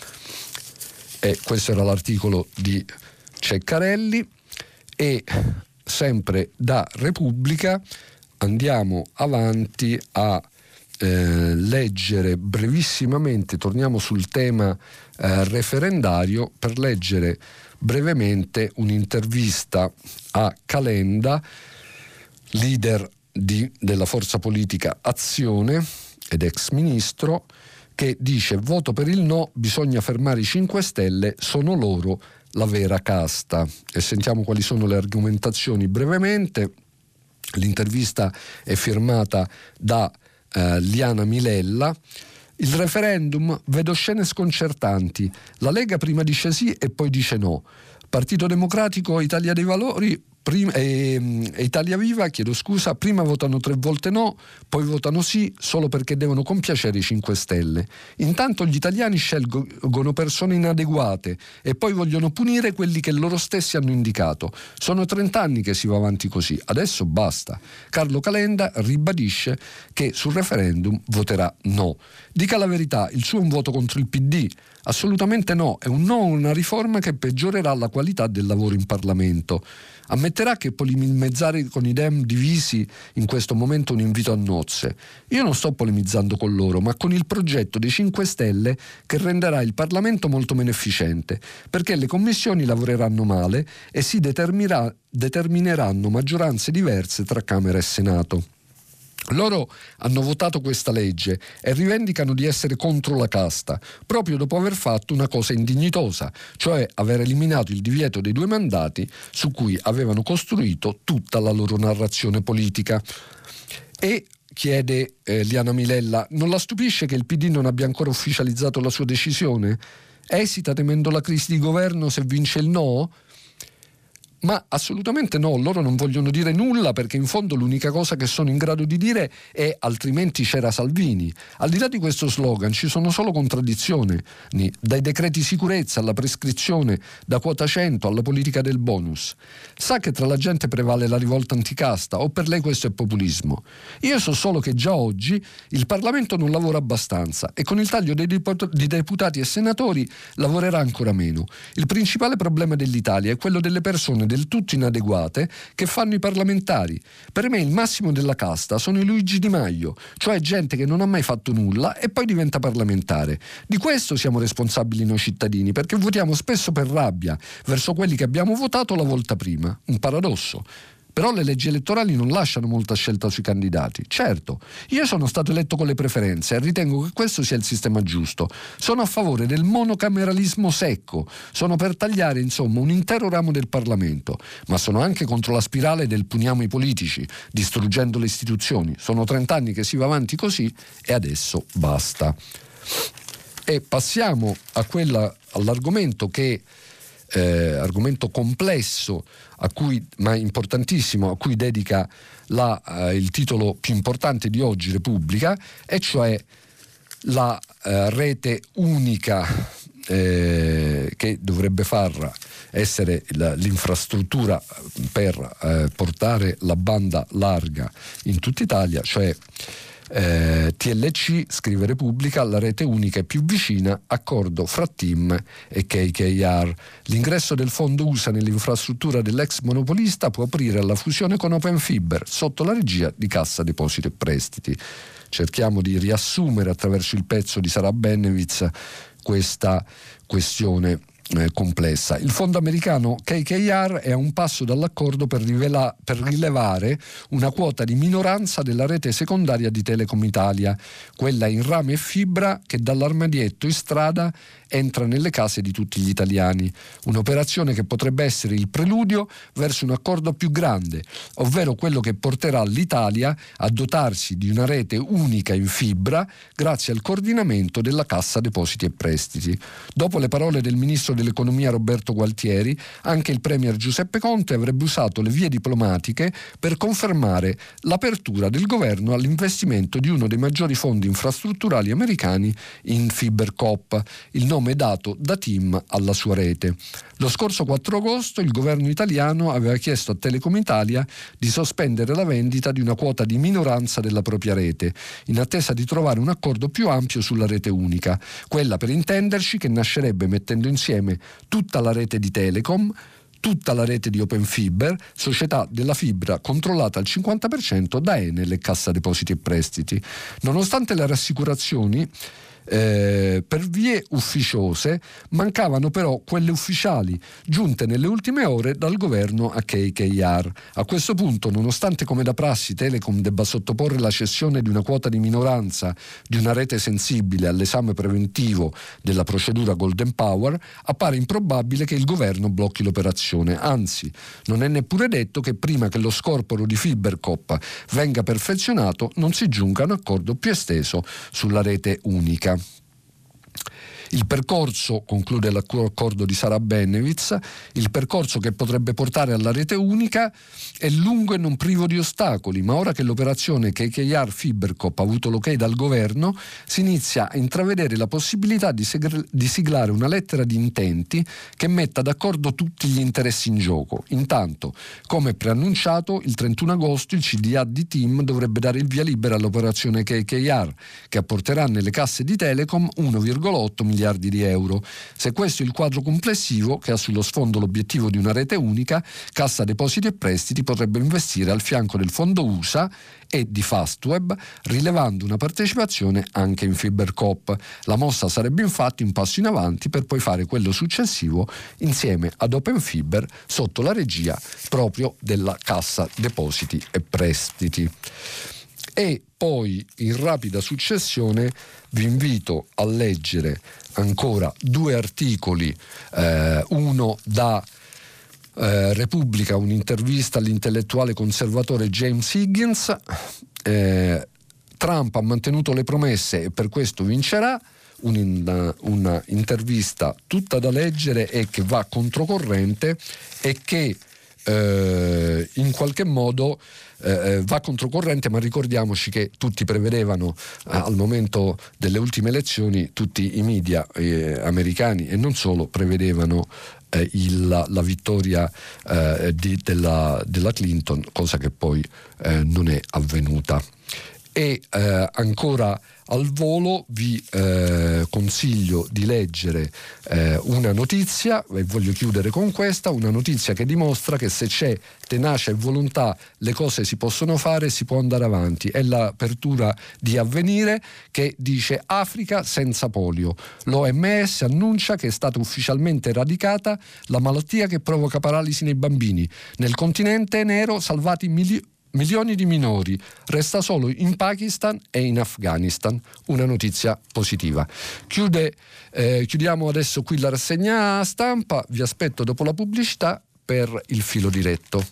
E questo era l'articolo di Ceccarelli e sempre da Repubblica andiamo avanti a eh, leggere brevissimamente, torniamo sul tema eh, referendario per leggere brevemente un'intervista a Calenda, leader di, della forza politica Azione ed ex ministro, che dice voto per il no, bisogna fermare i 5 Stelle, sono loro la vera casta e sentiamo quali sono le argomentazioni brevemente. L'intervista è firmata da eh, Liana Milella. Il referendum, vedo scene sconcertanti. La Lega prima dice sì e poi dice no. Partito Democratico, Italia dei Valori, prima, eh, Italia Viva, chiedo scusa, prima votano tre volte no, poi votano sì solo perché devono compiacere i 5 Stelle. Intanto gli italiani scelgono persone inadeguate e poi vogliono punire quelli che loro stessi hanno indicato. Sono 30 anni che si va avanti così, adesso basta. Carlo Calenda ribadisce che sul referendum voterà no. Dica la verità, il suo è un voto contro il PD. Assolutamente no, è un no a una riforma che peggiorerà la qualità del lavoro in Parlamento. Ammetterà che polemizzare con i Dem divisi in questo momento è un invito a nozze. Io non sto polemizzando con loro, ma con il progetto dei 5 Stelle che renderà il Parlamento molto meno efficiente, perché le commissioni lavoreranno male e si determineranno maggioranze diverse tra Camera e Senato. Loro hanno votato questa legge e rivendicano di essere contro la casta, proprio dopo aver fatto una cosa indignitosa, cioè aver eliminato il divieto dei due mandati su cui avevano costruito tutta la loro narrazione politica. E chiede eh, Liana Milella, non la stupisce che il PD non abbia ancora ufficializzato la sua decisione? Esita temendo la crisi di governo se vince il no? Ma assolutamente no, loro non vogliono dire nulla perché in fondo l'unica cosa che sono in grado di dire è altrimenti c'era Salvini. Al di là di questo slogan ci sono solo contraddizioni, dai decreti sicurezza alla prescrizione, da quota 100 alla politica del bonus. Sa che tra la gente prevale la rivolta anticasta o per lei questo è populismo? Io so solo che già oggi il Parlamento non lavora abbastanza e con il taglio dei deputati e senatori lavorerà ancora meno. Il principale problema dell'Italia è quello delle persone del tutto inadeguate che fanno i parlamentari. Per me il massimo della casta sono i Luigi Di Maio, cioè gente che non ha mai fatto nulla e poi diventa parlamentare. Di questo siamo responsabili noi cittadini, perché votiamo spesso per rabbia verso quelli che abbiamo votato la volta prima. Un paradosso. Però le leggi elettorali non lasciano molta scelta sui candidati. Certo, io sono stato eletto con le preferenze e ritengo che questo sia il sistema giusto. Sono a favore del monocameralismo secco, sono per tagliare insomma un intero ramo del Parlamento, ma sono anche contro la spirale del puniamo i politici, distruggendo le istituzioni. Sono 30 anni che si va avanti così e adesso basta. E passiamo quella, all'argomento che eh, argomento complesso cui, ma importantissimo a cui dedica la, eh, il titolo più importante di oggi Repubblica e cioè la eh, rete unica eh, che dovrebbe far essere la, l'infrastruttura per eh, portare la banda larga in tutta Italia, cioè Eh, TLC, scrive Repubblica, la rete unica è più vicina, accordo fra TIM e KKR. L'ingresso del fondo USA nell'infrastruttura dell'ex monopolista può aprire alla fusione con Open Fiber sotto la regia di Cassa Depositi e Prestiti. Cerchiamo di riassumere attraverso il pezzo di Sara Benevitz questa questione eh, complessa. Il fondo americano KKR è a un passo dall'accordo per, rivela- per, rilevare una quota di minoranza della rete secondaria di Telecom Italia, quella in rame e fibra che dall'armadietto in strada entra nelle case di tutti gli italiani. Un'operazione che potrebbe essere il preludio verso un accordo più grande, ovvero quello che porterà l'Italia a dotarsi di una rete unica in fibra grazie al coordinamento della Cassa Depositi e Prestiti. Dopo le parole del ministro dell'Economia Roberto Gualtieri, anche il Premier Giuseppe Conte avrebbe usato le vie diplomatiche per confermare l'apertura del governo all'investimento di uno dei maggiori fondi infrastrutturali americani in FiberCop, il nome nome dato da Tim alla sua rete. Lo scorso 4 agosto il governo italiano aveva chiesto a Telecom Italia di sospendere la vendita di una quota di minoranza della propria rete, in attesa di trovare un accordo più ampio sulla rete unica, quella per intenderci che nascerebbe mettendo insieme tutta la rete di Telecom, tutta la rete di Open Fiber, società della fibra controllata al 50% da Enel e Cassa Depositi e Prestiti. Nonostante le rassicurazioni, eh, per vie ufficiose mancavano però quelle ufficiali giunte nelle ultime ore dal governo a KKR. A questo punto, nonostante come da prassi Telecom debba sottoporre la cessione di una quota di minoranza di una rete sensibile all'esame preventivo della procedura Golden Power, appare improbabile che il governo blocchi l'operazione. Anzi, non è neppure detto che prima che lo scorporo di Fibercop venga perfezionato non si giunga a un accordo più esteso sulla rete unica. Il percorso, conclude l'accordo di Sara Benevitz, il percorso che potrebbe portare alla rete unica è lungo e non privo di ostacoli, ma ora che l'operazione KKR Fibercop ha avuto l'ok dal governo, si inizia a intravedere la possibilità di, segre- di siglare una lettera di intenti che metta d'accordo tutti gli interessi in gioco. Intanto, come preannunciato, il 31 agosto il CDA di Team dovrebbe dare il via libera all'operazione KKR, che apporterà nelle casse di Telecom 1,8 miliardi miliardi di euro. Se questo è il quadro complessivo, che ha sullo sfondo l'obiettivo di una rete unica, Cassa Depositi e Prestiti potrebbe investire al fianco del fondo USA e di Fastweb, rilevando una partecipazione anche in Fibercop. La mossa sarebbe infatti un passo in avanti per poi fare quello successivo insieme ad Open Fiber sotto la regia proprio della Cassa Depositi e Prestiti. E poi in rapida successione vi invito a leggere ancora due articoli, eh, uno da eh, Repubblica, un'intervista all'intellettuale conservatore James Higgins. Eh, Trump ha mantenuto le promesse e per questo vincerà. Un'intervista tutta da leggere e che va controcorrente e che eh, in qualche modo eh, eh, va controcorrente, ma ricordiamoci che tutti prevedevano eh, al momento delle ultime elezioni, tutti i media eh, americani e non solo prevedevano eh, il, la, la, vittoria di, della, della, Clinton, cosa che poi non è avvenuta. E ancora al volo vi eh, consiglio di leggere eh, una notizia, e voglio chiudere con questa, una notizia che dimostra che se c'è tenacia e volontà le cose si possono fare, si può andare avanti. È l'apertura di avvenire che dice Africa senza polio. L'OMS annuncia che è stata ufficialmente eradicata la malattia che provoca paralisi nei bambini. Nel continente nero salvati milioni milioni di minori, resta solo in Pakistan e in Afghanistan. Una notizia positiva. Chiude, eh, chiudiamo adesso qui la rassegna stampa, vi aspetto dopo la pubblicità per il filo diretto.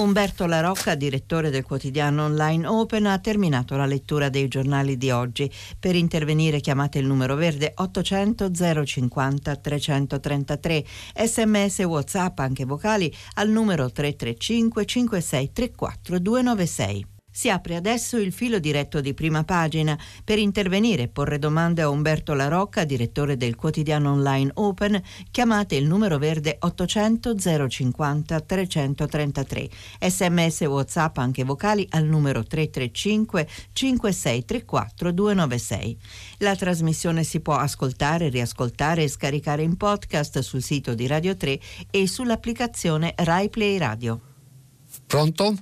Umberto La Rocca, direttore del quotidiano online Open, ha terminato la lettura dei giornali di oggi. Per intervenire chiamate il numero verde 800 050 333, sms whatsapp anche vocali al numero 335 5634 296. Si apre adesso il filo diretto di prima pagina. Per intervenire e porre domande a Umberto La Rocca, direttore del quotidiano online Open, chiamate il numero verde 800 050 333. Sms WhatsApp anche vocali al numero 335 5634 296. La trasmissione si può ascoltare, riascoltare e scaricare in podcast sul sito di Radio 3 e sull'applicazione Rai Play Radio. Pronto?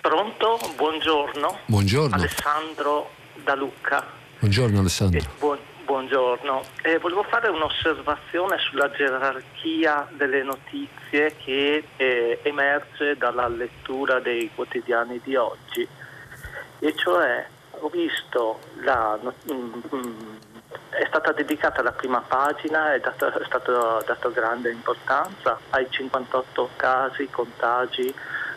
Pronto? Buongiorno. Buongiorno. Alessandro da Lucca. Buongiorno Alessandro. Eh, buon, buongiorno. Eh, volevo fare un'osservazione sulla gerarchia delle notizie che eh, emerge dalla lettura dei quotidiani di oggi. E cioè ho visto la... Mm, mm, è stata dedicata la prima pagina, è, data, è stata data grande importanza ai 58 casi, contagi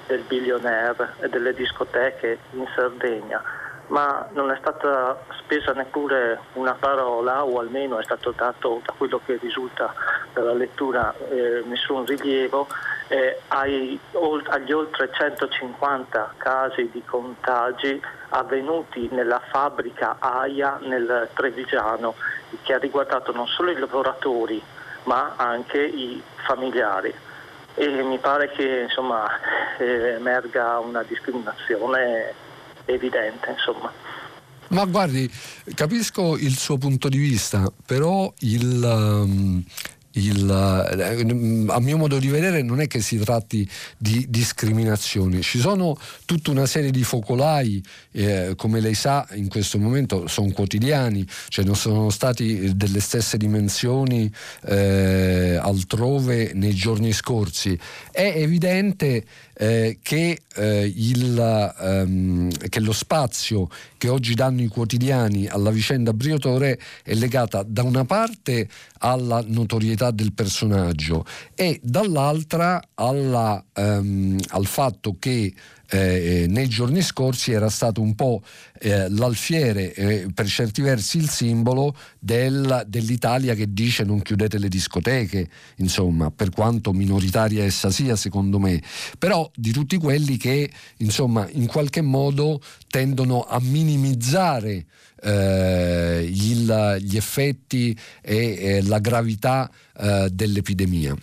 del billionaire e delle discoteche in Sardegna, ma non è stata spesa neppure una parola, o almeno è stato dato, da quello che risulta dalla lettura, eh, nessun rilievo eh, ai, agli oltre 150 casi di contagi avvenuti nella fabbrica AIA nel Trevigiano, che ha riguardato non solo i lavoratori ma anche i familiari e mi pare che insomma, emerga una discriminazione evidente. Insomma. Ma guardi, capisco il suo punto di vista, però il, um, il, eh, a mio modo di vedere non è che si tratti di discriminazioni, ci sono tutta una serie di focolai, eh, come lei sa in questo momento sono quotidiani, cioè non sono stati delle stesse dimensioni eh, altrove nei giorni scorsi. È evidente eh, che, eh, il, ehm, che, lo spazio che oggi danno i quotidiani alla vicenda Briotore è legata da una parte alla notorietà del personaggio e dall'altra alla, ehm, al fatto che eh, nei giorni scorsi era stato un po' eh, l'alfiere, eh, per certi versi il simbolo del, dell'Italia che dice non chiudete le discoteche, insomma, per quanto minoritaria essa sia secondo me, però di tutti quelli che insomma in qualche modo tendono a minimizzare eh, il, gli effetti e eh, la gravità eh, dell'epidemia.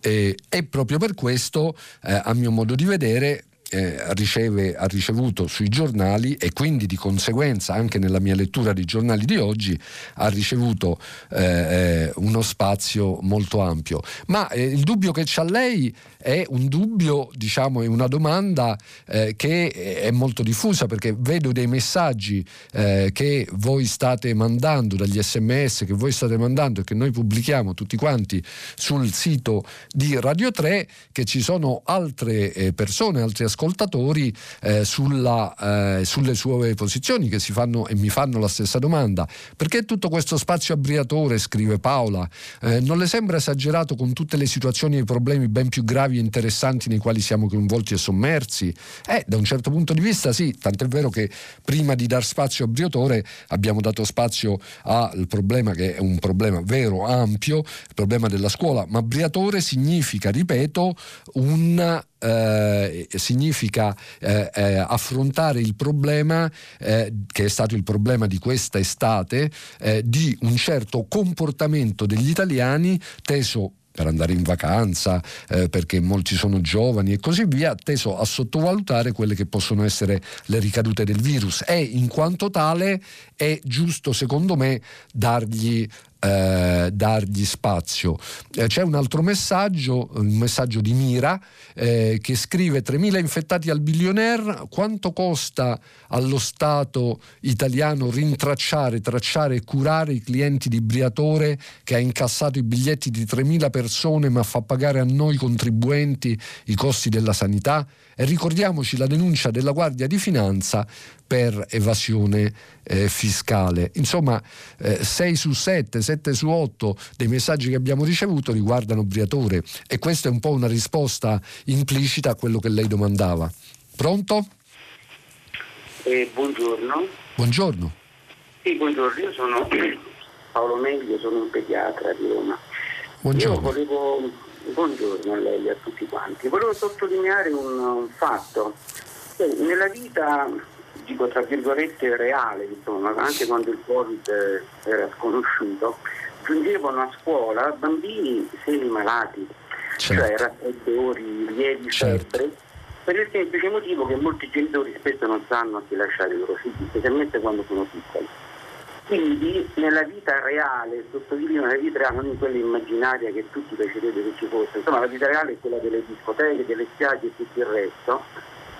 E, e, proprio per questo, eh, a mio modo di vedere, eh, riceve, ha ricevuto sui giornali e quindi di conseguenza anche nella mia lettura dei giornali di oggi ha ricevuto eh, eh uno spazio molto ampio. Ma eh, il dubbio che c'ha lei è un dubbio, diciamo, è una domanda eh, che è molto diffusa perché vedo dei messaggi che voi state mandando, dagli sms che voi state mandando e che noi pubblichiamo tutti quanti sul sito di Radio 3 che ci sono altre persone, altri ascoltatori ascoltatori eh, sulla, eh, sulle sue posizioni che si fanno e mi fanno la stessa domanda. Perché tutto questo spazio abriatore, scrive Paola, eh, non le sembra esagerato con tutte le situazioni e i problemi ben più gravi e interessanti nei quali siamo coinvolti e sommersi? Eh, da un certo punto di vista sì, tant'è vero che prima di dar spazio a Briatore abbiamo dato spazio al problema che è un problema vero, ampio, il problema della scuola, ma Briatore significa, ripeto, un eh, significa eh, eh, affrontare il problema eh, che è stato il problema di questa estate eh, di un certo comportamento degli italiani teso per andare in vacanza, eh, perché molti sono giovani e così via, teso a sottovalutare quelle che possono essere le ricadute del virus. E in quanto tale è giusto secondo me dargli eh, dargli spazio. Eh, c'è un altro messaggio, un messaggio di Mira, eh, che scrive 3.000 infettati al billionaire, quanto costa allo Stato italiano rintracciare, tracciare e curare i clienti di Briatore che ha incassato i biglietti di 3.000 persone ma fa pagare a noi contribuenti i costi della sanità? E ricordiamoci la denuncia della Guardia di Finanza per evasione eh, fiscale. Insomma, eh, 6 su 7, 7 su 8 dei messaggi che abbiamo ricevuto riguardano Briatore e questa è un po' una risposta implicita a quello che lei domandava. Pronto? Eh, buongiorno. Buongiorno. Sì, buongiorno, io sono Paolo Meglio, sono un pediatra di Roma. Buongiorno. Io volevo Buongiorno a lei e a tutti quanti. Volevo sottolineare un, un fatto. nella vita, dico tra virgolette, reale, insomma, anche quando il Covid eh, era sconosciuto, giungevano a scuola bambini semi-malati, certo. cioè raffreddori, lievi, certo. febbre, per il semplice motivo che molti genitori spesso non sanno a chi lasciare i loro figli, specialmente quando sono piccoli. Quindi nella vita reale, sottolineo nella vita reale, non in quella immaginaria che tutti piacerebbe che ci fosse, insomma la vita reale è quella delle discoteche, delle spiagge e tutto il resto,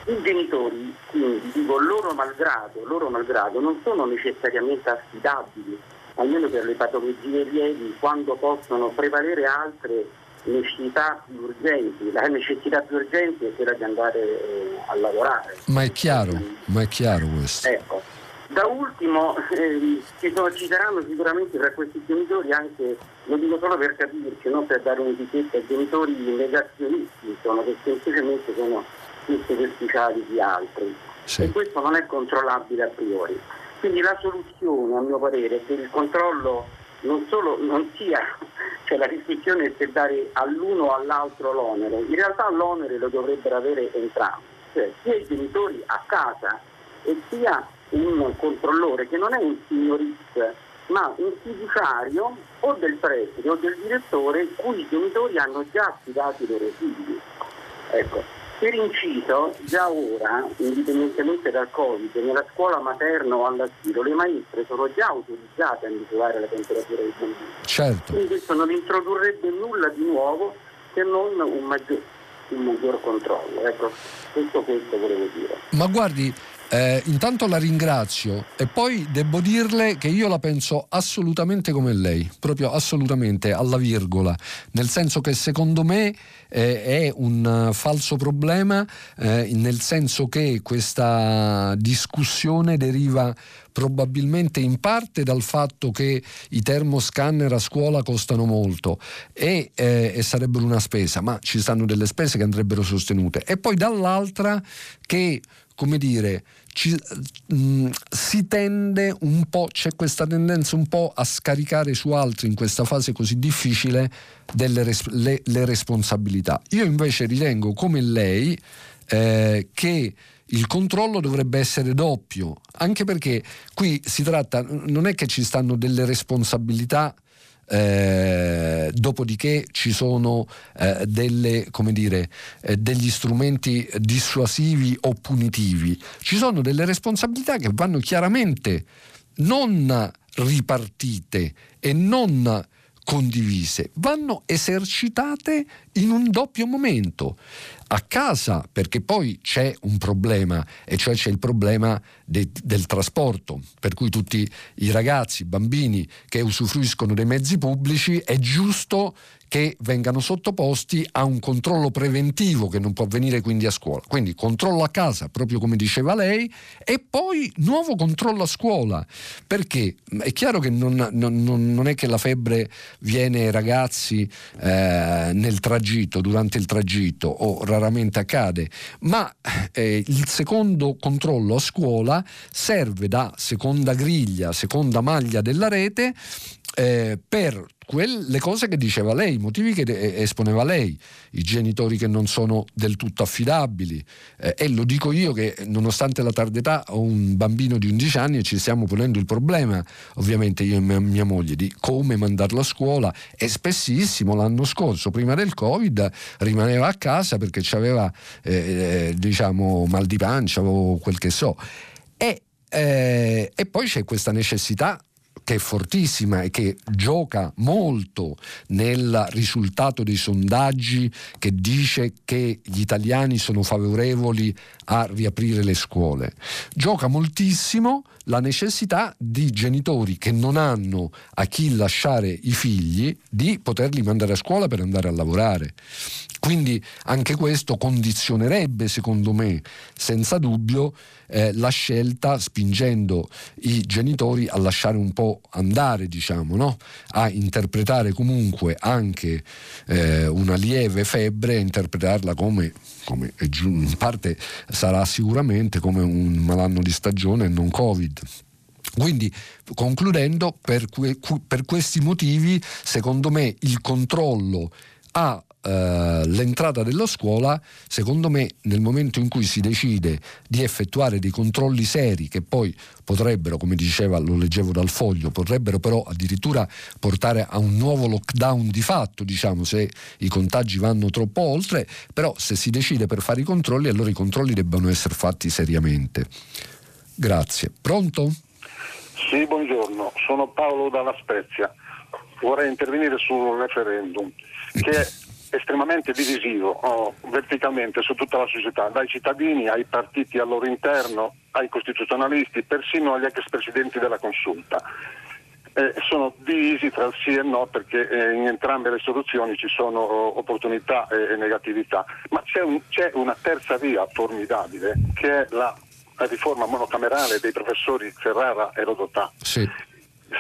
i genitori quindi, dico loro malgrado, loro malgrado, non sono necessariamente affidabili, almeno per le patologie lievi, quando possono prevalere altre necessità più urgenti. La necessità più urgente è quella di andare eh, a lavorare. Ma è chiaro, ma è chiaro questo. Ecco. Da ultimo eh, ci, sono, ci, saranno sicuramente tra questi genitori anche, lo dico solo per capirci, non per dare un'etichetta ai genitori negazionisti, insomma, che semplicemente sono più superficiali di altri. Sì. E questo non è controllabile a priori. Quindi la soluzione, a mio parere, è che il controllo non solo non sia, cioè la discussione è se dare all'uno o all'altro l'onere, in realtà l'onere lo dovrebbero avere entrambi, cioè sia i genitori a casa e sia un controllore che non è un signorizio ma un fiduciario o del preside o del direttore cui i genitori hanno già affidato i loro figli. Ecco. Per inciso, già ora, indipendentemente dal Covid, nella scuola materna o all'asilo, le maestre sono già autorizzate a misurare la temperatura dei bambini. Certo. Quindi questo non introdurrebbe nulla di nuovo se non un maggior, un maggior controllo. Ecco, tutto questo volevo dire. Ma guardi, eh, intanto la ringrazio e poi devo dirle che io la penso assolutamente come lei, proprio assolutamente alla virgola, nel senso che secondo me eh, è un falso problema, eh, nel senso che questa discussione deriva probabilmente in parte dal fatto che i termoscanner a scuola costano molto e, eh, e, sarebbero una spesa, ma ci stanno delle spese che andrebbero sostenute, e poi dall'altra che come dire, ci, mh, mm, si tende un po', c'è questa tendenza un po' a scaricare su altri in questa fase così difficile delle res- le, le responsabilità. Io invece ritengo come lei eh, che il controllo dovrebbe essere doppio, anche perché qui si tratta, non è che ci stanno delle responsabilità eh, dopodiché ci sono eh, delle, dire, eh, degli strumenti dissuasivi o punitivi, ci sono delle responsabilità che vanno chiaramente non ripartite e non condivise, vanno esercitate in un doppio momento. A casa perché poi c'è un problema e cioè c'è il problema de, del trasporto per cui tutti i ragazzi, i bambini che usufruiscono dei mezzi pubblici è giusto che vengano sottoposti a un controllo preventivo che non può avvenire quindi a scuola. Quindi controllo a casa, proprio come diceva lei, e poi nuovo controllo a scuola, perché è chiaro che non, non, non è che la febbre viene ai ragazzi eh, nel tragitto, durante il tragitto, o raramente accade, ma eh, il secondo controllo a scuola serve da seconda griglia, seconda maglia della rete eh, per quelle cose che diceva lei, i motivi che esponeva lei, i genitori che non sono del tutto affidabili. Eh, e lo dico io che nonostante la tarda età ho un bambino di 11 anni e ci stiamo ponendo il problema, ovviamente io e mia, mia moglie, di come mandarlo a scuola e spessissimo l'anno scorso, prima del Covid, rimaneva a casa perché aveva eh, eh, diciamo mal di pancia o quel che so. E, eh, e poi c'è questa necessità che è fortissima e che gioca molto nel risultato dei sondaggi che dice che gli italiani sono favorevoli a riaprire le scuole. Gioca moltissimo la necessità di genitori che non hanno a chi lasciare i figli di poterli mandare a scuola per andare a lavorare. Quindi anche questo condizionerebbe, secondo me, senza dubbio, eh, la scelta spingendo i genitori a lasciare un po' andare, diciamo, no? a interpretare comunque anche eh, una lieve febbre, a interpretarla come, come in parte sarà sicuramente come un malanno di stagione e non Covid. Quindi, concludendo, per, que- per questi motivi, secondo me il controllo ha eh, l'entrata della scuola, secondo me, nel momento in cui si decide di effettuare dei controlli seri che poi potrebbero, come diceva, lo leggevo dal foglio, potrebbero però addirittura portare a un nuovo lockdown di fatto, diciamo, se i contagi vanno troppo oltre, però se si decide per fare i controlli, allora i controlli debbano essere fatti seriamente. Grazie. Pronto? Sì, buongiorno, sono Paolo dalla Spezia. Vorrei intervenire sul referendum che estremamente divisivo oh, verticalmente su tutta la società, dai cittadini ai partiti al loro interno, ai costituzionalisti, persino agli ex presidenti della consulta. Eh, sono divisi tra il sì e il no perché eh, in entrambe le soluzioni ci sono oh, opportunità e, e negatività, ma c'è, un, c'è, una terza via formidabile che è la, la riforma monocamerale dei professori Ferrara e Rodotà. Sì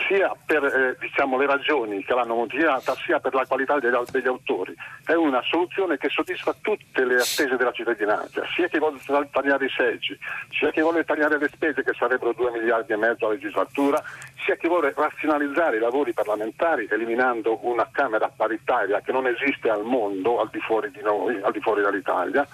sia per eh, diciamo, le ragioni che l'hanno motivata, sia per la qualità degli, degli, autori. È una soluzione che soddisfa tutte le attese della cittadinanza, sia chi vuole tagliare i seggi, sia chi vuole tagliare le spese che sarebbero 2 miliardi e mezzo a legislatura, sia chi vuole razionalizzare i lavori parlamentari eliminando una Camera paritaria che non esiste al mondo, al di fuori di noi, al di fuori dall'Italia,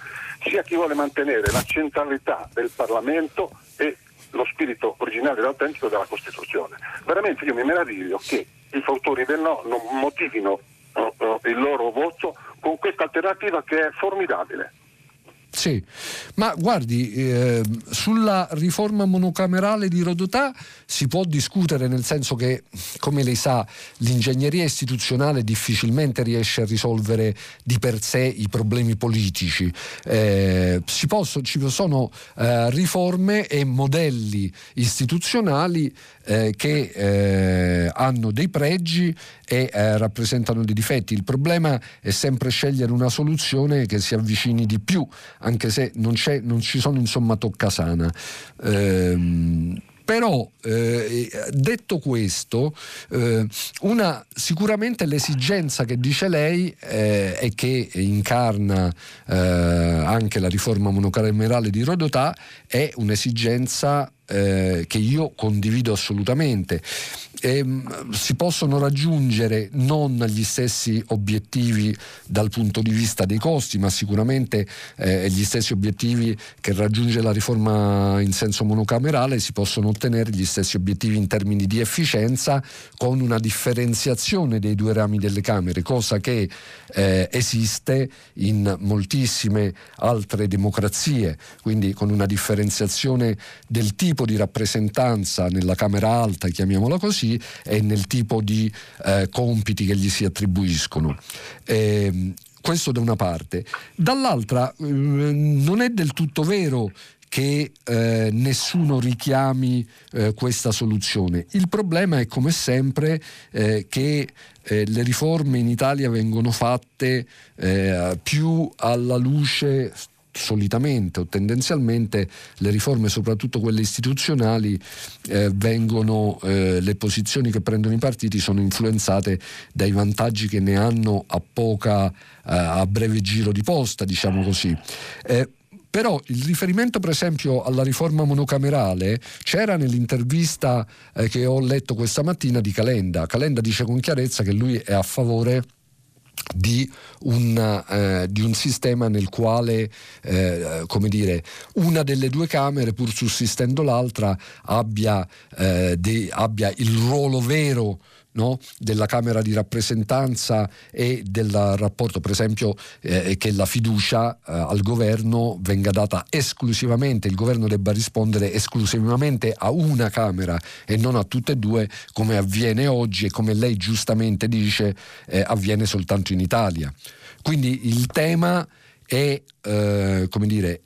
sia chi vuole mantenere la centralità del Parlamento e lo spirito originario e autentico della Costituzione. Veramente io mi meraviglio che i fautori del no non motivino uh, uh, il loro voto con questa alternativa che è formidabile. Sì, ma guardi, eh, sulla riforma monocamerale di Rodotà si può discutere nel senso che, come lei sa, l'ingegneria istituzionale difficilmente riesce a risolvere di per sé i problemi politici. Eh, posso, ci sono eh, riforme e modelli istituzionali eh, che eh, hanno dei pregi e eh, rappresentano dei difetti. Il problema è sempre scegliere una soluzione che si avvicini di più, anche se non, non ci sono insomma toccasana. Ehm, però eh, detto questo, eh, una, sicuramente l'esigenza che dice lei eh, e che incarna eh, anche la riforma monocamerale di Rodotà è un'esigenza eh, che io condivido assolutamente. E, si possono raggiungere non gli stessi obiettivi dal punto di vista dei costi, ma sicuramente eh, gli stessi obiettivi che raggiunge la riforma in senso monocamerale si possono ottenere gli stessi obiettivi in termini di efficienza con una differenziazione dei due rami delle Camere, cosa che eh, esiste in moltissime altre democrazie, quindi con una differenziazione del tipo tipo di rappresentanza nella Camera Alta, chiamiamola così, e nel tipo di eh, compiti che gli si attribuiscono. Eh, questo da una parte. Dall'altra eh, non è del tutto vero che eh, nessuno richiami eh, questa soluzione. Il problema è come sempre eh, che eh, le riforme in Italia vengono fatte eh, più alla luce solitamente o tendenzialmente le riforme, soprattutto quelle istituzionali, eh, vengono, eh, le posizioni che prendono i partiti sono influenzate dai vantaggi che ne hanno a poca, eh, a breve giro di posta, diciamo così. Eh, però il riferimento per esempio alla riforma monocamerale c'era nell'intervista eh, che ho letto questa mattina di Calenda. Calenda dice con chiarezza che lui è a favore di un, eh, di un, sistema nel quale eh, dire, una delle due Camere, pur sussistendo l'altra, abbia, eh, de, abbia il ruolo vero no? della Camera di rappresentanza e del rapporto, per esempio, eh, che la fiducia eh, al governo venga data esclusivamente, il governo debba rispondere esclusivamente a una Camera e non a tutte e due, come avviene oggi e come lei giustamente dice, eh, avviene soltanto in Italia. Quindi il tema è, eh, come dire,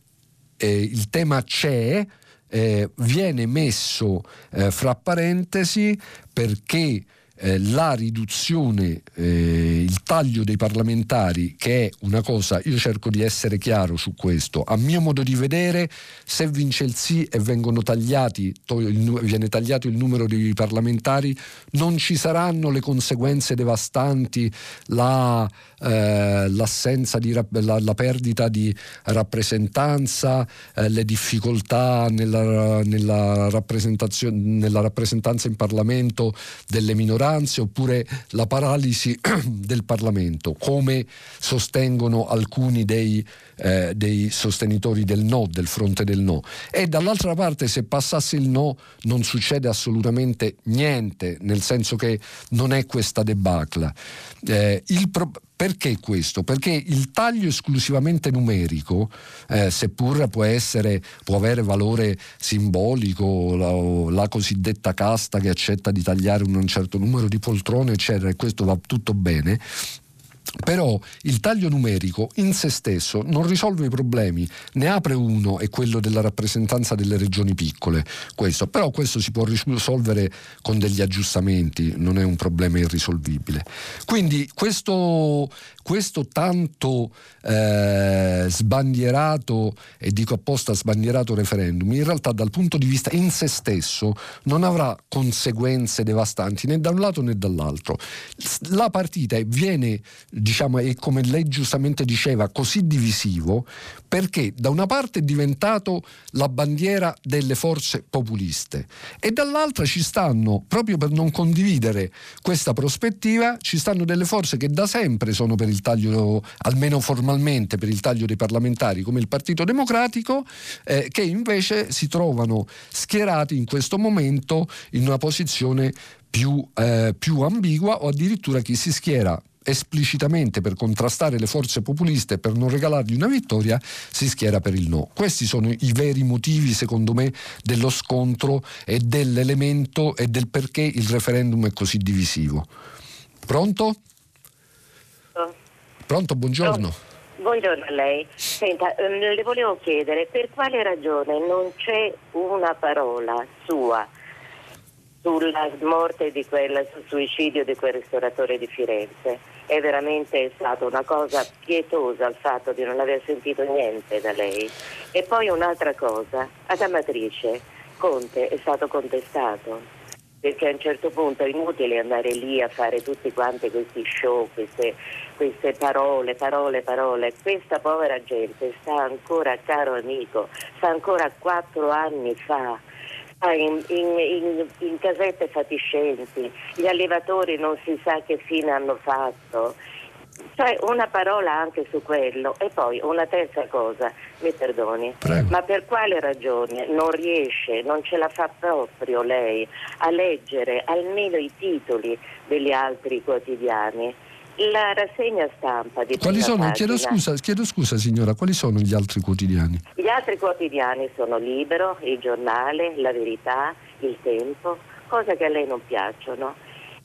il tema c'è. Eh, viene messo eh, fra parentesi perché eh, la riduzione, eh, il taglio dei parlamentari, che è una cosa, io cerco di essere chiaro su questo, a mio modo di vedere, se vince il sì e vengono tagliati, viene tagliato il numero dei parlamentari, non ci saranno le conseguenze devastanti, la, eh, l'assenza di la, la, perdita di rappresentanza, eh, le difficoltà nella, nella, nella rappresentanza in Parlamento delle minoranze minoranze oppure la paralisi del Parlamento, come sostengono alcuni dei, eh, dei sostenitori del no, del fronte del no. E dall'altra parte se passasse il no non succede assolutamente niente, nel senso che non è questa debacle. Eh, pro- perché questo? Perché il taglio esclusivamente numerico, eh, seppur può, essere, può avere valore simbolico, la, la, cosiddetta casta che accetta di tagliare un certo numero di poltrone, eccetera, e questo va tutto bene, però il taglio numerico in se stesso non risolve i problemi, ne apre uno, è quello della rappresentanza delle regioni piccole, questo. però questo si può risolvere con degli aggiustamenti, non è un problema irrisolvibile. Quindi questo, questo tanto eh, sbandierato, e dico apposta sbandierato referendum, in realtà dal punto di vista in se stesso non avrà conseguenze devastanti né da un lato né dall'altro. La partita viene diciamo, è come lei giustamente diceva, così divisivo perché da una parte è diventato la bandiera delle forze populiste e dall'altra ci stanno, proprio per non condividere questa prospettiva, ci stanno delle forze che da sempre sono per il taglio, almeno formalmente, per il taglio dei parlamentari, come il Partito Democratico, eh, che invece si trovano schierati in questo momento in una posizione più, eh, più ambigua o addirittura chi si schiera esplicitamente per contrastare le forze populiste per non regalargli una vittoria, si schiera per il no. Questi sono i veri motivi, secondo me, dello scontro e dell'elemento e del perché il referendum è così divisivo. Pronto? Pronto, buongiorno. Buongiorno a lei. Senta, ehm, le volevo chiedere per quale ragione non c'è una parola sua sulla morte di quel sul suicidio di quel ristoratore di Firenze è veramente stata una cosa pietosa il fatto di non aver sentito niente da lei. E poi un'altra cosa, ad Amatrice Conte è stato contestato perché a un certo punto è inutile andare lì a fare tutti quanti questi show, queste, queste parole, parole, parole. Questa povera gente sta ancora, caro amico, sta ancora quattro anni fa in, in, in, in, casette fatiscenti, gli allevatori non si sa che fine hanno fatto. Cioè una parola anche su quello e poi una terza cosa, mi perdoni, Prego. ma per quale ragione non riesce, non ce la fa proprio lei a leggere almeno i titoli degli altri quotidiani? La rassegna stampa di Quali sono? Chiedo scusa, chiedo scusa, signora, quali sono gli altri quotidiani? Gli altri quotidiani sono Libero, Il Giornale, La Verità, Il Tempo, cose che a lei non piacciono.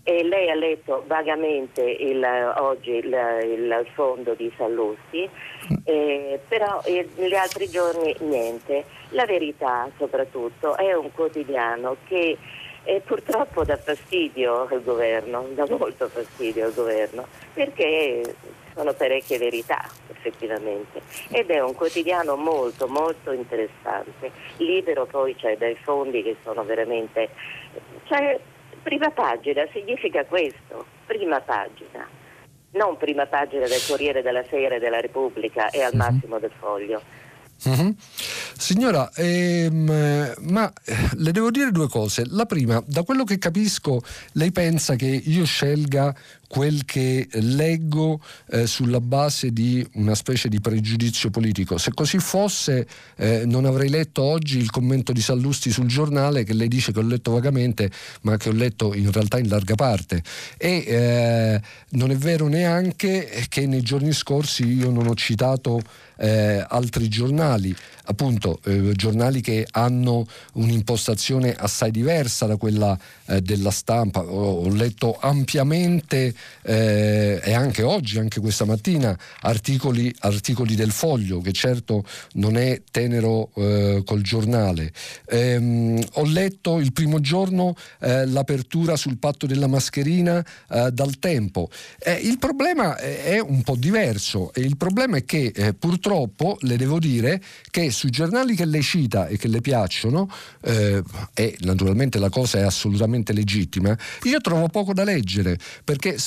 E lei ha letto vagamente il, oggi il, il, fondo di Sallusti, eh, però eh, gli altri giorni niente. La Verità soprattutto è un quotidiano che e purtroppo dà fastidio al governo, dà molto fastidio al governo, perché sono parecchie verità effettivamente ed è un quotidiano molto molto interessante. Libero poi c'è dai fondi che sono veramente... Cioè, prima pagina significa questo, prima pagina, non prima pagina del Corriere della Sera e della Repubblica e al massimo del Foglio. Uh-huh. Signora, ehm, ma eh, le devo dire due cose. La prima, da quello che capisco, lei pensa che io scelga quel che leggo eh, sulla base di una specie di pregiudizio politico. Se così fosse, eh, non avrei letto oggi il commento di Sallusti sul giornale che lei dice che ho letto vagamente, ma che ho letto in realtà in larga parte. E eh, non è vero neanche che nei giorni scorsi io non ho citato eh, altri giornali, appunto eh, giornali che hanno un'impostazione assai diversa da quella eh, della stampa. Ho, ho letto ampiamente eh, e anche oggi, anche questa mattina, articoli, articoli, del Foglio, che certo non è tenero eh, col giornale. Ehm, ho letto il primo giorno eh, l'apertura sul patto della mascherina dal tempo. il problema è un po' diverso e il problema è che purtroppo le devo dire che sui giornali che lei cita e che le piacciono, eh, e naturalmente la cosa è assolutamente legittima, io trovo poco da leggere, perché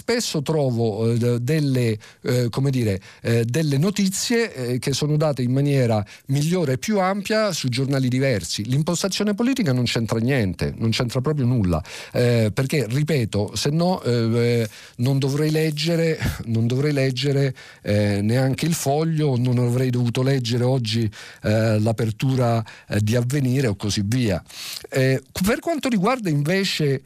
trovo eh, delle, eh, dire, eh, delle notizie eh, che sono date in maniera migliore e più ampia su giornali diversi. L'impostazione politica non c'entra niente, non c'entra proprio nulla, eh, perché ripeto, se no non dovrei leggere, non dovrei leggere neanche il foglio, non avrei dovuto leggere oggi l'apertura di avvenire o così via. per quanto riguarda invece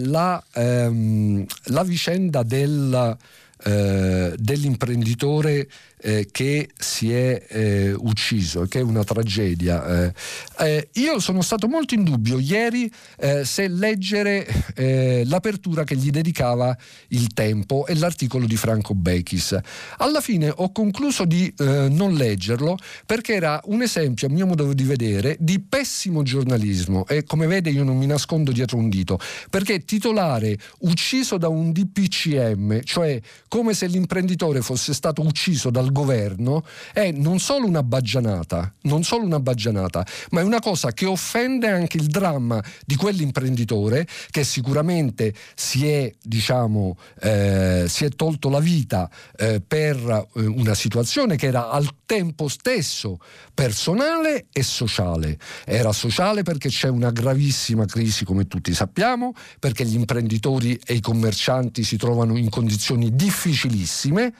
la, ehm, la vicenda del, eh, dell'imprenditore eh, che si è eh, ucciso, che è una tragedia. Eh, eh io sono stato molto in dubbio ieri eh, se leggere eh, l'apertura che gli dedicava il tempo e l'articolo di Franco Bechis. Alla fine ho concluso di non leggerlo perché era un esempio, a mio modo di vedere, di pessimo giornalismo e come vede io non mi nascondo dietro un dito, perché titolare ucciso da un DPCM, cioè come se l'imprenditore fosse stato ucciso dal governo è non solo una baggianata, non solo una baggianata, ma è una cosa che offende anche il dramma di quell'imprenditore che sicuramente si è, diciamo, eh, si è tolto la vita eh, per eh, una situazione che era al tempo stesso personale e sociale. Era sociale perché c'è una gravissima crisi, come tutti sappiamo, perché gli imprenditori e i commercianti si trovano in condizioni difficilissime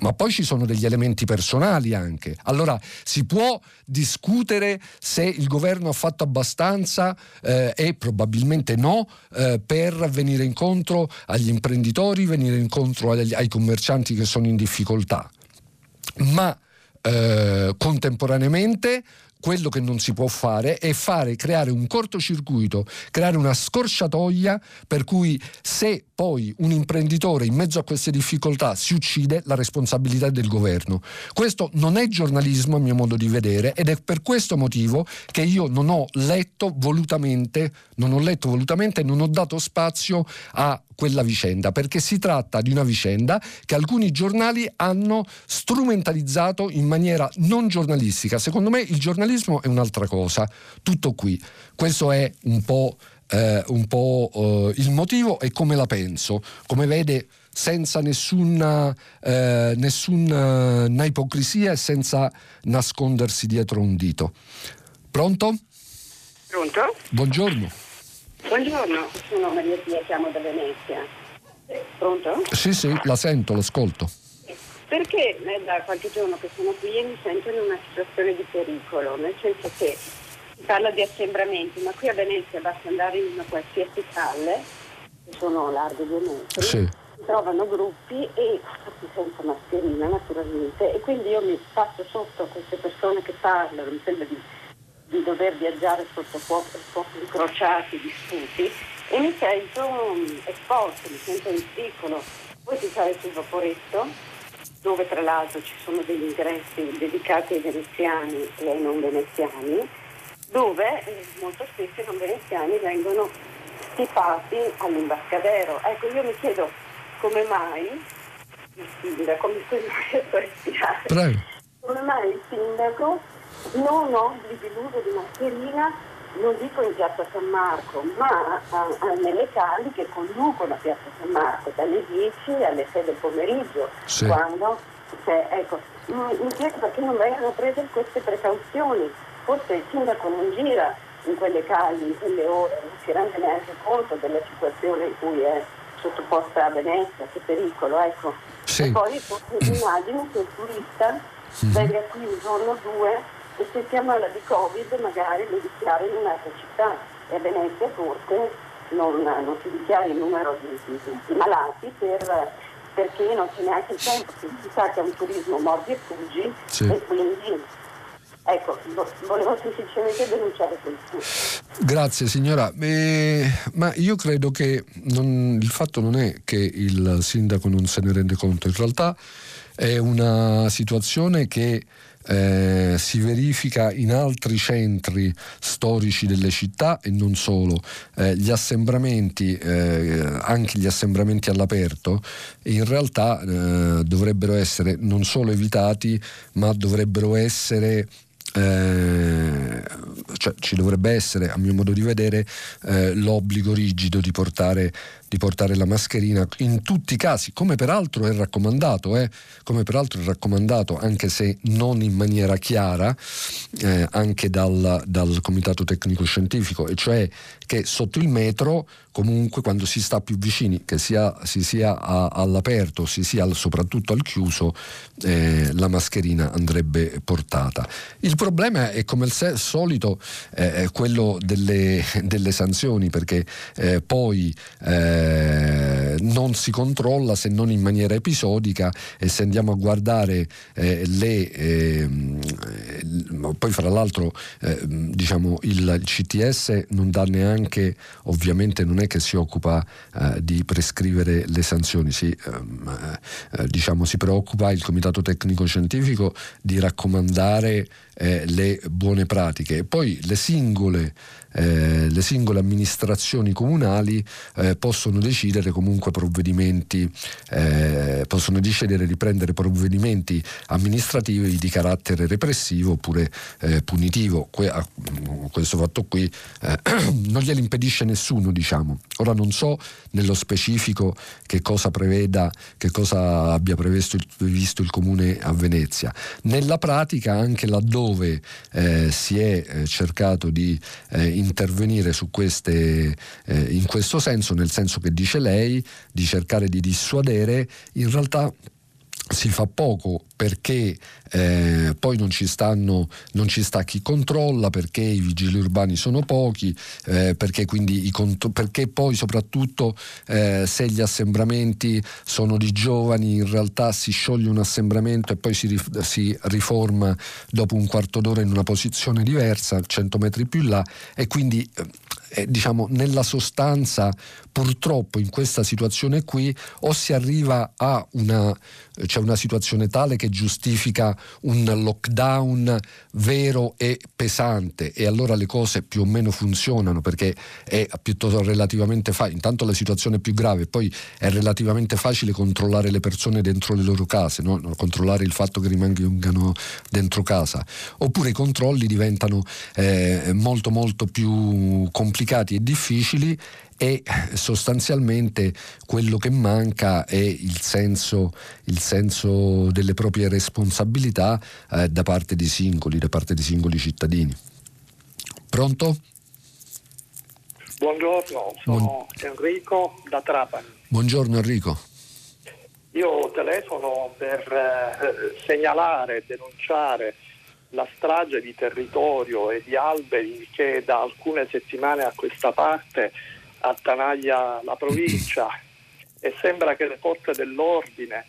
ma poi ci sono degli elementi personali anche. Allora si può discutere se il governo ha fatto abbastanza eh, e probabilmente no eh, per venire incontro agli imprenditori, venire incontro agli, ai commercianti che sono in difficoltà. Ma eh, contemporaneamente quello che non si può fare è fare, creare un cortocircuito, creare una scorciatoia per cui se poi un imprenditore in mezzo a queste difficoltà si uccide, la responsabilità è del governo. Questo non è giornalismo a mio modo di vedere ed è per questo motivo che io non ho letto volutamente, non ho letto volutamente non ho dato spazio a quella vicenda, perché si tratta di una vicenda che alcuni giornali hanno strumentalizzato in maniera non giornalistica. Secondo me il giornalismo è un'altra cosa, tutto qui. Questo è un po', eh, un po' eh, il motivo e come la penso. Come vede senza nessuna, eh, nessuna ipocrisia e senza nascondersi dietro un dito. Pronto? Pronto? Buongiorno. Buongiorno, sono Maria Pia, chiamo da Venezia. Pronto? Sì, sì, la sento, l'ascolto. Perché eh, da qualche giorno che sono qui e mi sento in una situazione di pericolo, nel senso che parla di assembramenti, ma qui a Venezia basta andare in una qualsiasi calle, che sono larghe due metri, sì. si trovano gruppi e tutti senza mascherina naturalmente, e quindi io mi passo sotto queste persone che parlano, mi sembra di di dover viaggiare sotto fuoco, fuoco incrociati, disputi e mi sento um, esposto, mi sento in pericolo. Poi si sale sul vaporetto, dove tra l'altro ci sono degli ingressi dedicati ai veneziani e ai non veneziani, dove eh, molto spesso i non veneziani vengono stipati all'imbarcadero. Ecco, io mi chiedo come mai il sindaco, mi scusi, come mai il sindaco non obblighi l'uso di mascherina, non dico in piazza San Marco, ma a, a, nelle cali che conducono a piazza San Marco, dalle 10 alle 6 del pomeriggio, sì. quando cioè, ecco, mi chiedo perché non vengano prese queste precauzioni. Forse il sindaco non gira in quelle cali in quelle ore, non si rende neanche conto della situazione in cui è sottoposta a Venezia, che pericolo, ecco. Sì. E poi immagino che il turista mm-hmm. venga qui un giorno o due e se si ammala di Covid magari lo dichiara in un'altra città e a Venezia forse non, non si dichiara il numero di, di, di malati per, perché non c'è neanche il tempo, si sa che è un turismo mordi e fuggi sì. e quindi Ecco, volevo semplicemente denunciare questo. Grazie signora, eh, ma io credo che non, il fatto non è che il sindaco non se ne rende conto, in realtà è una situazione che eh, si verifica in altri centri storici delle città e non solo. Eh, gli assembramenti, eh, anche gli assembramenti all'aperto, in realtà eh, dovrebbero essere non solo evitati, ma dovrebbero essere eh, cioè, ci dovrebbe essere, a mio modo di vedere, eh, l'obbligo rigido di portare, di portare, la mascherina in tutti i casi, come peraltro è raccomandato, eh, come peraltro è raccomandato anche se non in maniera chiara, eh, anche dal, dal Comitato Tecnico Scientifico, e cioè che sotto il metro comunque quando si sta più vicini, che sia, si sia a, all'aperto, si sia soprattutto al chiuso, eh, la mascherina andrebbe portata. Il problema è come al solito eh, quello delle, delle, sanzioni, perché eh, poi eh, non si controlla se non in maniera episodica e se andiamo a guardare eh, le... Ehm, poi fra l'altro eh, diciamo il CTS non dà neanche, ovviamente non è che si occupa eh, di prescrivere le sanzioni, si, ehm, eh, diciamo, si preoccupa il Comitato Tecnico Scientifico di raccomandare eh, le buone pratiche. Poi le singole eh, le singole amministrazioni comunali eh, possono decidere comunque provvedimenti, eh, possono decidere di prendere provvedimenti amministrativi di carattere repressivo oppure eh, punitivo. Que- a, questo fatto qui eh, non glielo impedisce nessuno, diciamo. Ora non so nello specifico che cosa preveda, che cosa abbia previsto il, previsto il comune a Venezia. Nella pratica, anche laddove eh, si è cercato di intervenire su queste, eh, in questo senso, nel senso che dice lei, di cercare di dissuadere, in realtà si fa poco perché eh, poi non ci, stanno, non ci sta chi controlla, perché i vigili urbani sono pochi, eh, perché, contro- perché, poi soprattutto eh, se gli assembramenti sono di giovani in realtà si scioglie un assembramento e poi si, rif- si riforma dopo un quarto d'ora in una posizione diversa, 100 metri più là e quindi eh, diciamo nella sostanza purtroppo in questa situazione qui o si arriva a una, cioè una situazione tale che giustifica un lockdown vero e pesante e allora le cose più o meno funzionano perché è piuttosto relativamente facile, intanto la situazione è più grave, poi è relativamente facile controllare le persone dentro le loro case, no? controllare il fatto che rimangano dentro casa, oppure i controlli diventano eh, molto molto più complicati e difficili e sostanzialmente quello che manca è il senso, il senso delle proprie responsabilità eh, da parte di singoli, da parte di singoli cittadini. Pronto? Buongiorno, sono Buon... Enrico da Trapani. Buongiorno Enrico. Io telefono per eh, segnalare denunciare la strage di territorio e di alberi che da alcune settimane a questa parte attanaglia la provincia e sembra che le forze dell'ordine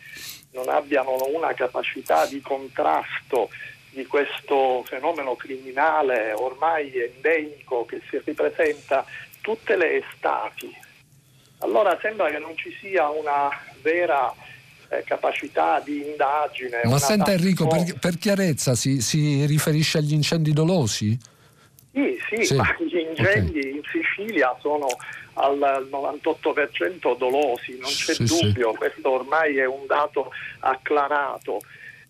non abbiano una capacità di contrasto di questo fenomeno criminale ormai endemico che si ripresenta tutte le estati. Allora sembra che non ci sia una vera eh, capacità di indagine. Ma senta Enrico, per, per chiarezza si, si riferisce agli incendi dolosi? Sì, sì, sì. ma gli incendi okay. in Sicilia sono al 98% dolosi, non c'è sì, dubbio, sì. questo ormai è un dato acclarato.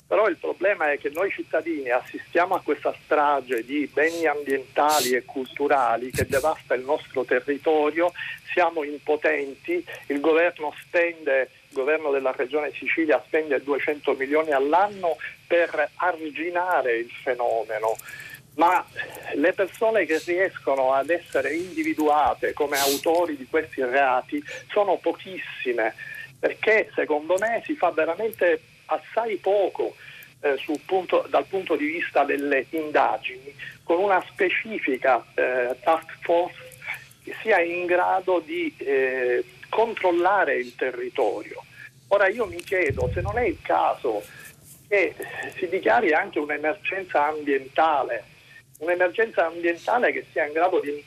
Però il problema è che noi cittadini assistiamo a questa strage di beni ambientali e culturali che devasta il nostro territorio, siamo impotenti, il governo spende il governo della regione Sicilia spende 200 milioni all'anno per arginare il fenomeno ma le persone che riescono ad essere individuate come autori di questi reati sono pochissime, perché secondo me si fa veramente assai poco eh, punto, dal punto di vista delle indagini, con una specifica eh, task force che sia in grado di eh, controllare il territorio. Ora io mi chiedo se non è il caso che si dichiari anche un'emergenza ambientale un'emergenza ambientale che sia in grado di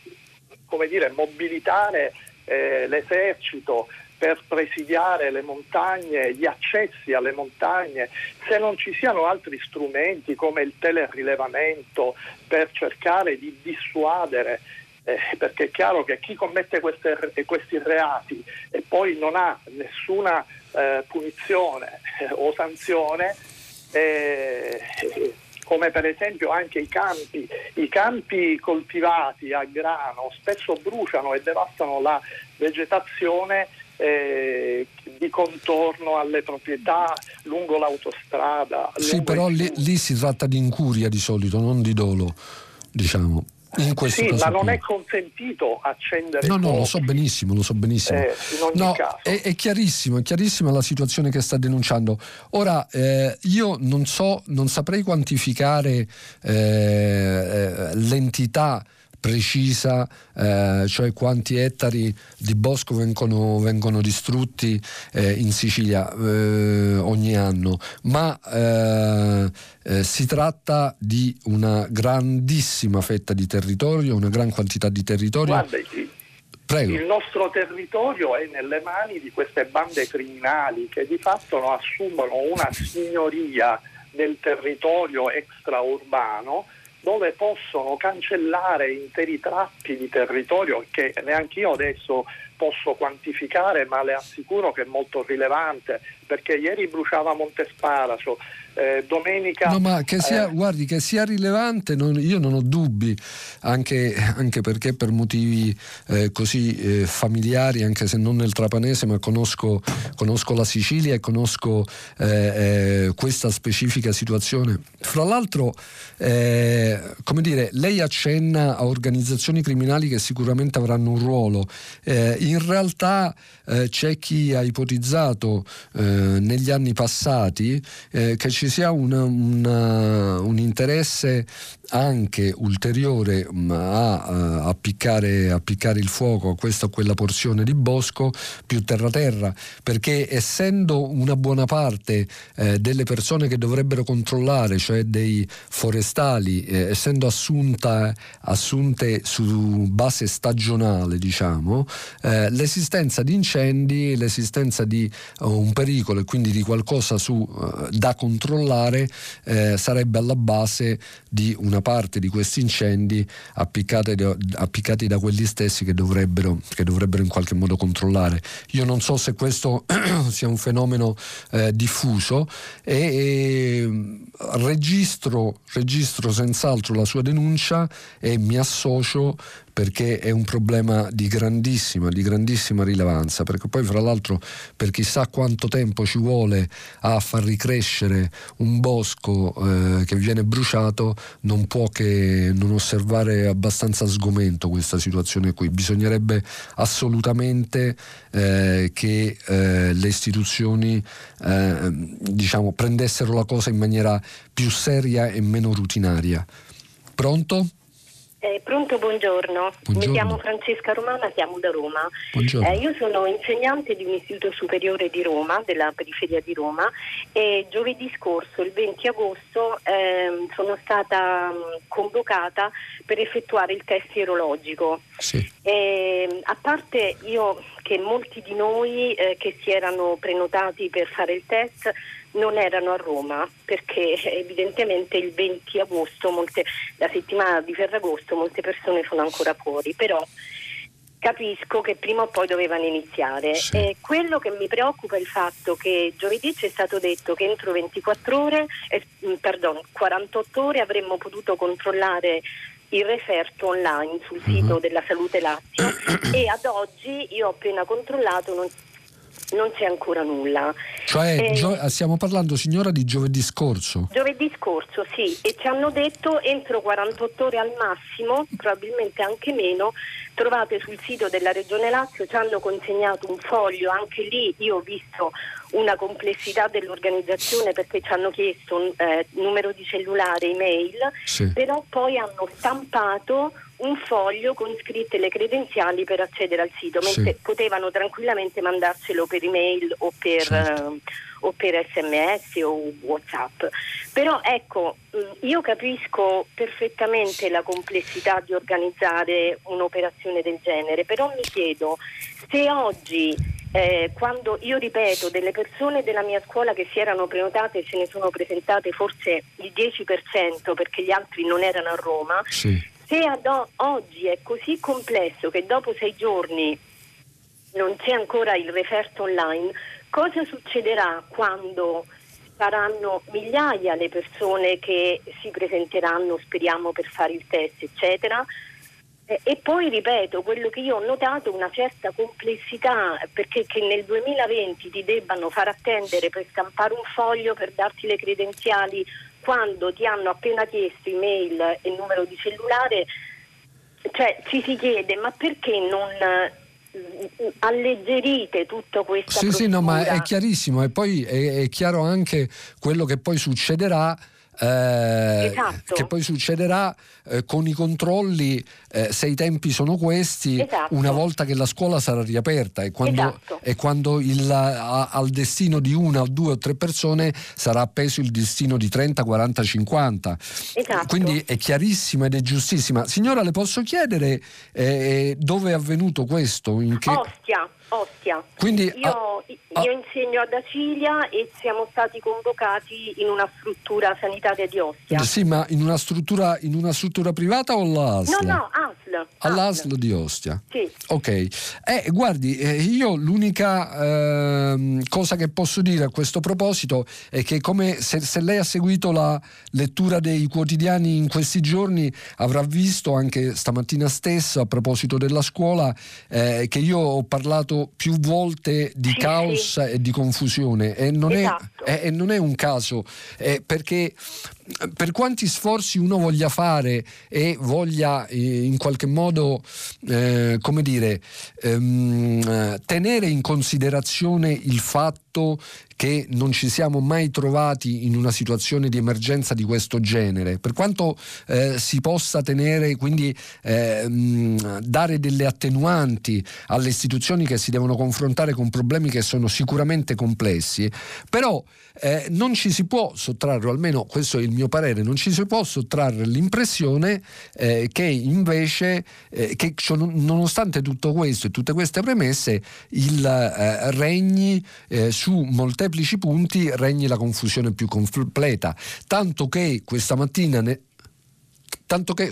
dire, mobilitare eh, l'esercito per presidiare le montagne, gli accessi alle montagne, se non ci siano altri strumenti come il telerilevamento per cercare di dissuadere, eh, perché è chiaro che chi commette queste, questi reati e poi non ha nessuna eh, punizione eh, o sanzione, eh, come per esempio anche i campi, i campi coltivati a grano spesso bruciano e devastano la vegetazione eh, di contorno alle proprietà lungo l'autostrada. Sì, però lì, lì, si tratta di incuria di solito, non di dolo, diciamo. In questo sì, caso ma non qui. è consentito accendere No, no, fuochi. lo so benissimo, lo so benissimo. Eh, in ogni no, caso. è, è chiarissimo, è chiarissima la situazione che sta denunciando. Ora, eh, io non so, non saprei quantificare eh, eh, l'entità precisa, eh, cioè quanti ettari di bosco vengono, vengono distrutti eh, in Sicilia eh, ogni anno, ma eh, eh, si tratta di una grandissima fetta di territorio, una gran quantità di territorio. Guarda, Prego. il nostro territorio è nelle mani di queste bande criminali che di fatto no, assumono una signoria del territorio extraurbano dove possono cancellare interi tratti di territorio che neanche io adesso posso quantificare, ma le assicuro che è molto rilevante, perché ieri bruciava Montesparacio, eh, domenica... No, ma che sia, eh, guardi, che sia rilevante, non- io non ho dubbi, anche, anche perché per motivi eh, così eh, familiari, anche se non nel trapanese, ma conosco, conosco la Sicilia e conosco eh, eh, questa specifica situazione. Fra l'altro, come dire, lei accenna a organizzazioni criminali che sicuramente avranno un ruolo. In realtà c'è chi ha ipotizzato negli anni passati eh, che ci sia una- una- un interesse anche ulteriore mh, a, a appiccare, appiccare il fuoco a questa o quella porzione di bosco più terra-terra, perché essendo una buona parte eh, delle persone che dovrebbero controllare, cioè dei forestali, eh, essendo assunta, assunte su base stagionale, diciamo, eh, l'esistenza di incendi, l'esistenza di eh, un pericolo e quindi di qualcosa su, eh, da controllare eh, sarebbe alla base di una parte di questi incendi appiccati da, quelli stessi che dovrebbero, che dovrebbero in qualche modo controllare. Io non so se questo sia un fenomeno eh, diffuso e, e registro, registro senz'altro la sua denuncia e mi associo perché è un problema di grandissima, di grandissima rilevanza, perché poi fra l'altro per chissà quanto tempo ci vuole a far ricrescere un bosco eh, che viene bruciato, non può che non osservare abbastanza sgomento questa situazione qui. Bisognerebbe assolutamente eh, che eh, le istituzioni eh, diciamo, prendessero la cosa in maniera più seria e meno rutinaria. Pronto? Eh, pronto, buongiorno. Buongiorno. Mi chiamo Francesca Romana, chiamo da Roma. Eh, io sono insegnante di un istituto superiore di Roma, della periferia di Roma, e giovedì scorso, il 20 agosto, ehm, sono stata mh, convocata per effettuare il test sierologico. Sì. E, a parte io che molti di noi eh, che si erano prenotati per fare il test non erano a Roma perché evidentemente il 20 agosto, molte- la settimana di Ferragosto, molte persone sono ancora fuori, però capisco che prima o poi dovevano iniziare. Sì. E quello che mi preoccupa è il fatto che giovedì ci è stato detto che entro 24 ore, eh, mm, pardon, 48 ore avremmo potuto controllare il referto online sul sito della Salute Lazio e ad oggi io ho appena controllato non, non c'è ancora nulla. Cioè, Eh, gio- stiamo parlando, signora, di giovedì scorso. Giovedì scorso, sì, e ci hanno detto entro 48 ore al massimo, probabilmente anche meno, trovate sul sito della Regione Lazio, ci hanno consegnato un foglio, anche lì io ho visto una complessità dell'organizzazione perché ci hanno chiesto un eh, numero di cellulare, email, Sì. però poi hanno stampato un foglio con scritte le credenziali per accedere al sito, Sì. mentre potevano tranquillamente mandarselo per email o per, Certo. eh, o per sms o whatsapp. Però ecco, mh, io capisco perfettamente la complessità di organizzare un'operazione del genere, però mi chiedo se oggi, eh, quando io ripeto, delle persone della mia scuola che si erano prenotate se ne sono presentate forse il 10% perché gli altri non erano a Roma, Sì. Se ad o- oggi è così complesso che dopo sei giorni non c'è ancora il referto online, cosa succederà quando saranno migliaia le persone che si presenteranno, speriamo, per fare il test, eccetera. E poi ripeto, quello che io ho notato una certa complessità, perché che nel 2020 ti debbano far attendere per stampare un foglio per darti le credenziali quando ti hanno appena chiesto email e numero di cellulare, cioè ci si chiede ma perché non alleggerite tutto questo sì procedura. sì no ma è chiarissimo e poi è, è chiaro anche quello che poi succederà eh, esatto. che poi succederà eh, con i controlli eh, se i tempi sono questi esatto. una volta che la scuola sarà riaperta e quando, esatto. e quando il, a, al destino di una o due o tre persone sarà appeso il destino di 30, 40, 50 quindi è chiarissima ed è giustissima signora le posso chiedere eh, dove è avvenuto questo? In che... Ostia Ostia. Quindi, io, ah, io insegno ad Acilia e siamo stati convocati in una struttura sanitaria di Ostia. Sì, ma in una struttura, in una struttura privata o all'ASL? No, no, ASL. All'ASL di Ostia? Sì. Ok. Eh, guardi, eh, io l'unica eh, cosa che posso dire a questo proposito è che come se, se lei ha seguito la lettura dei quotidiani in questi giorni avrà visto anche stamattina stesso a proposito della scuola eh, che io ho parlato più volte di sì, caos sì. e di confusione e non, esatto. è, e non è, un caso eh, perché per quanti sforzi uno voglia fare e voglia eh, in qualche modo, eh, come dire, ehm, tenere in considerazione il fatto che non ci siamo mai trovati in una situazione di emergenza di questo genere, per quanto eh, si possa tenere, quindi ehm, dare delle attenuanti alle istituzioni che si devono confrontare con problemi che sono sicuramente complessi, però eh, non ci si può sottrarre, o almeno questo è il mio parere, non ci si può sottrarre l'impressione eh, che invece, eh, che nonostante tutto questo e tutte queste premesse, il eh, regni eh, su molteplici punti, regni la confusione più completa. Tanto che questa mattina... Ne, tanto che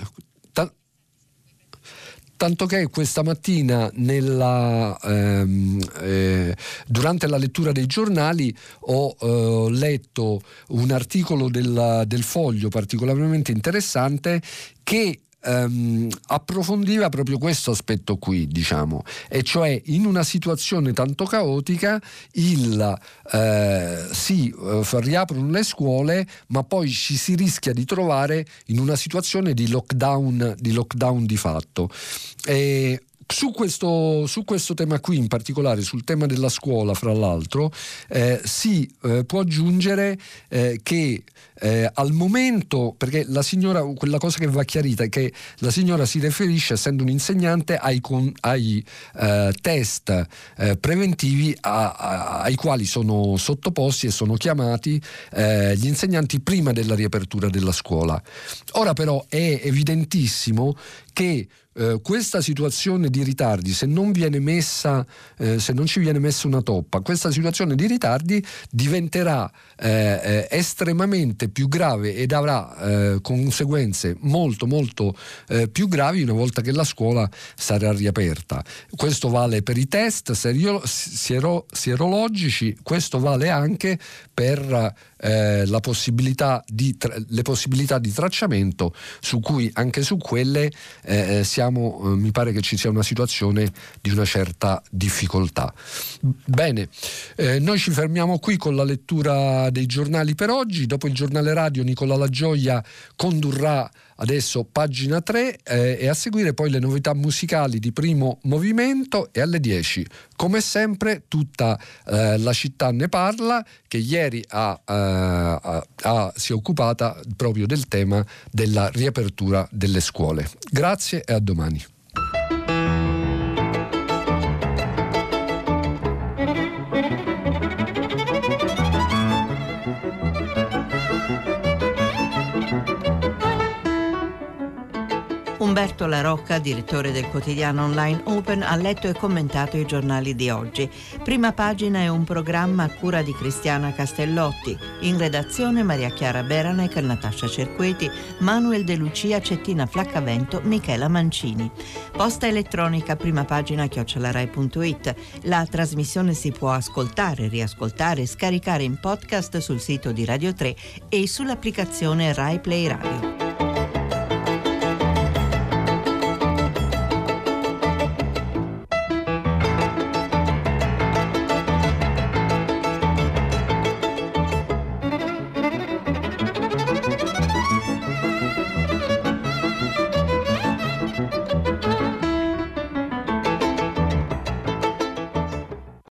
tanto che questa mattina nella, ehm, eh, durante la lettura dei giornali ho eh, letto un articolo del, del Foglio particolarmente interessante che ehm, approfondiva proprio questo aspetto qui, diciamo, e cioè in una situazione tanto caotica il eh, sì, eh, riaprono le scuole, ma poi ci si rischia di trovare in una situazione di lockdown di, lockdown di fatto. E su questo, su questo, tema qui, in particolare sul tema della scuola, fra l'altro, eh, si eh, può aggiungere eh, che eh, al momento, perché la signora, quella cosa che va chiarita è che la signora si riferisce, essendo un insegnante, ai, con, ai eh, test eh, preventivi a, a, ai quali sono sottoposti e sono chiamati gli insegnanti prima della riapertura della scuola. Ora però è evidentissimo che eh, questa situazione di ritardi, se non, messa, eh, se non ci viene messa una toppa, questa situazione di ritardi diventerà eh, eh estremamente più grave ed avrà eh, conseguenze molto molto più gravi una volta che la scuola sarà riaperta. Questo vale per i test siero, sierologici, questo vale anche per eh, possibilità di, le possibilità di tracciamento su cui anche su quelle eh, eh, siamo, eh, mi pare che ci sia una situazione di una certa difficoltà. Bene, eh, noi ci fermiamo qui con la lettura dei giornali per oggi, dopo il giornale radio Nicola La Gioia condurrà Adesso pagina 3 eh, e a seguire poi le novità musicali di primo movimento e alle 10 come sempre tutta eh, la città ne parla che ieri ha, eh, ha, ha, si è occupata proprio del tema della riapertura delle scuole. Grazie e a domani. Umberto La Rocca, direttore del quotidiano online Open, ha letto e commentato i giornali di oggi. Prima pagina è un programma a cura di Cristiana Castellotti. In redazione Maria Chiara Beranec, Natascia Cerqueti, Manuel De Lucia, Cettina Flaccavento, Michela Mancini. Posta elettronica, prima pagina chiocciolarai.it. La trasmissione si può ascoltare, riascoltare e scaricare in podcast sul sito di Radio 3 e sull'applicazione Rai Play Radio.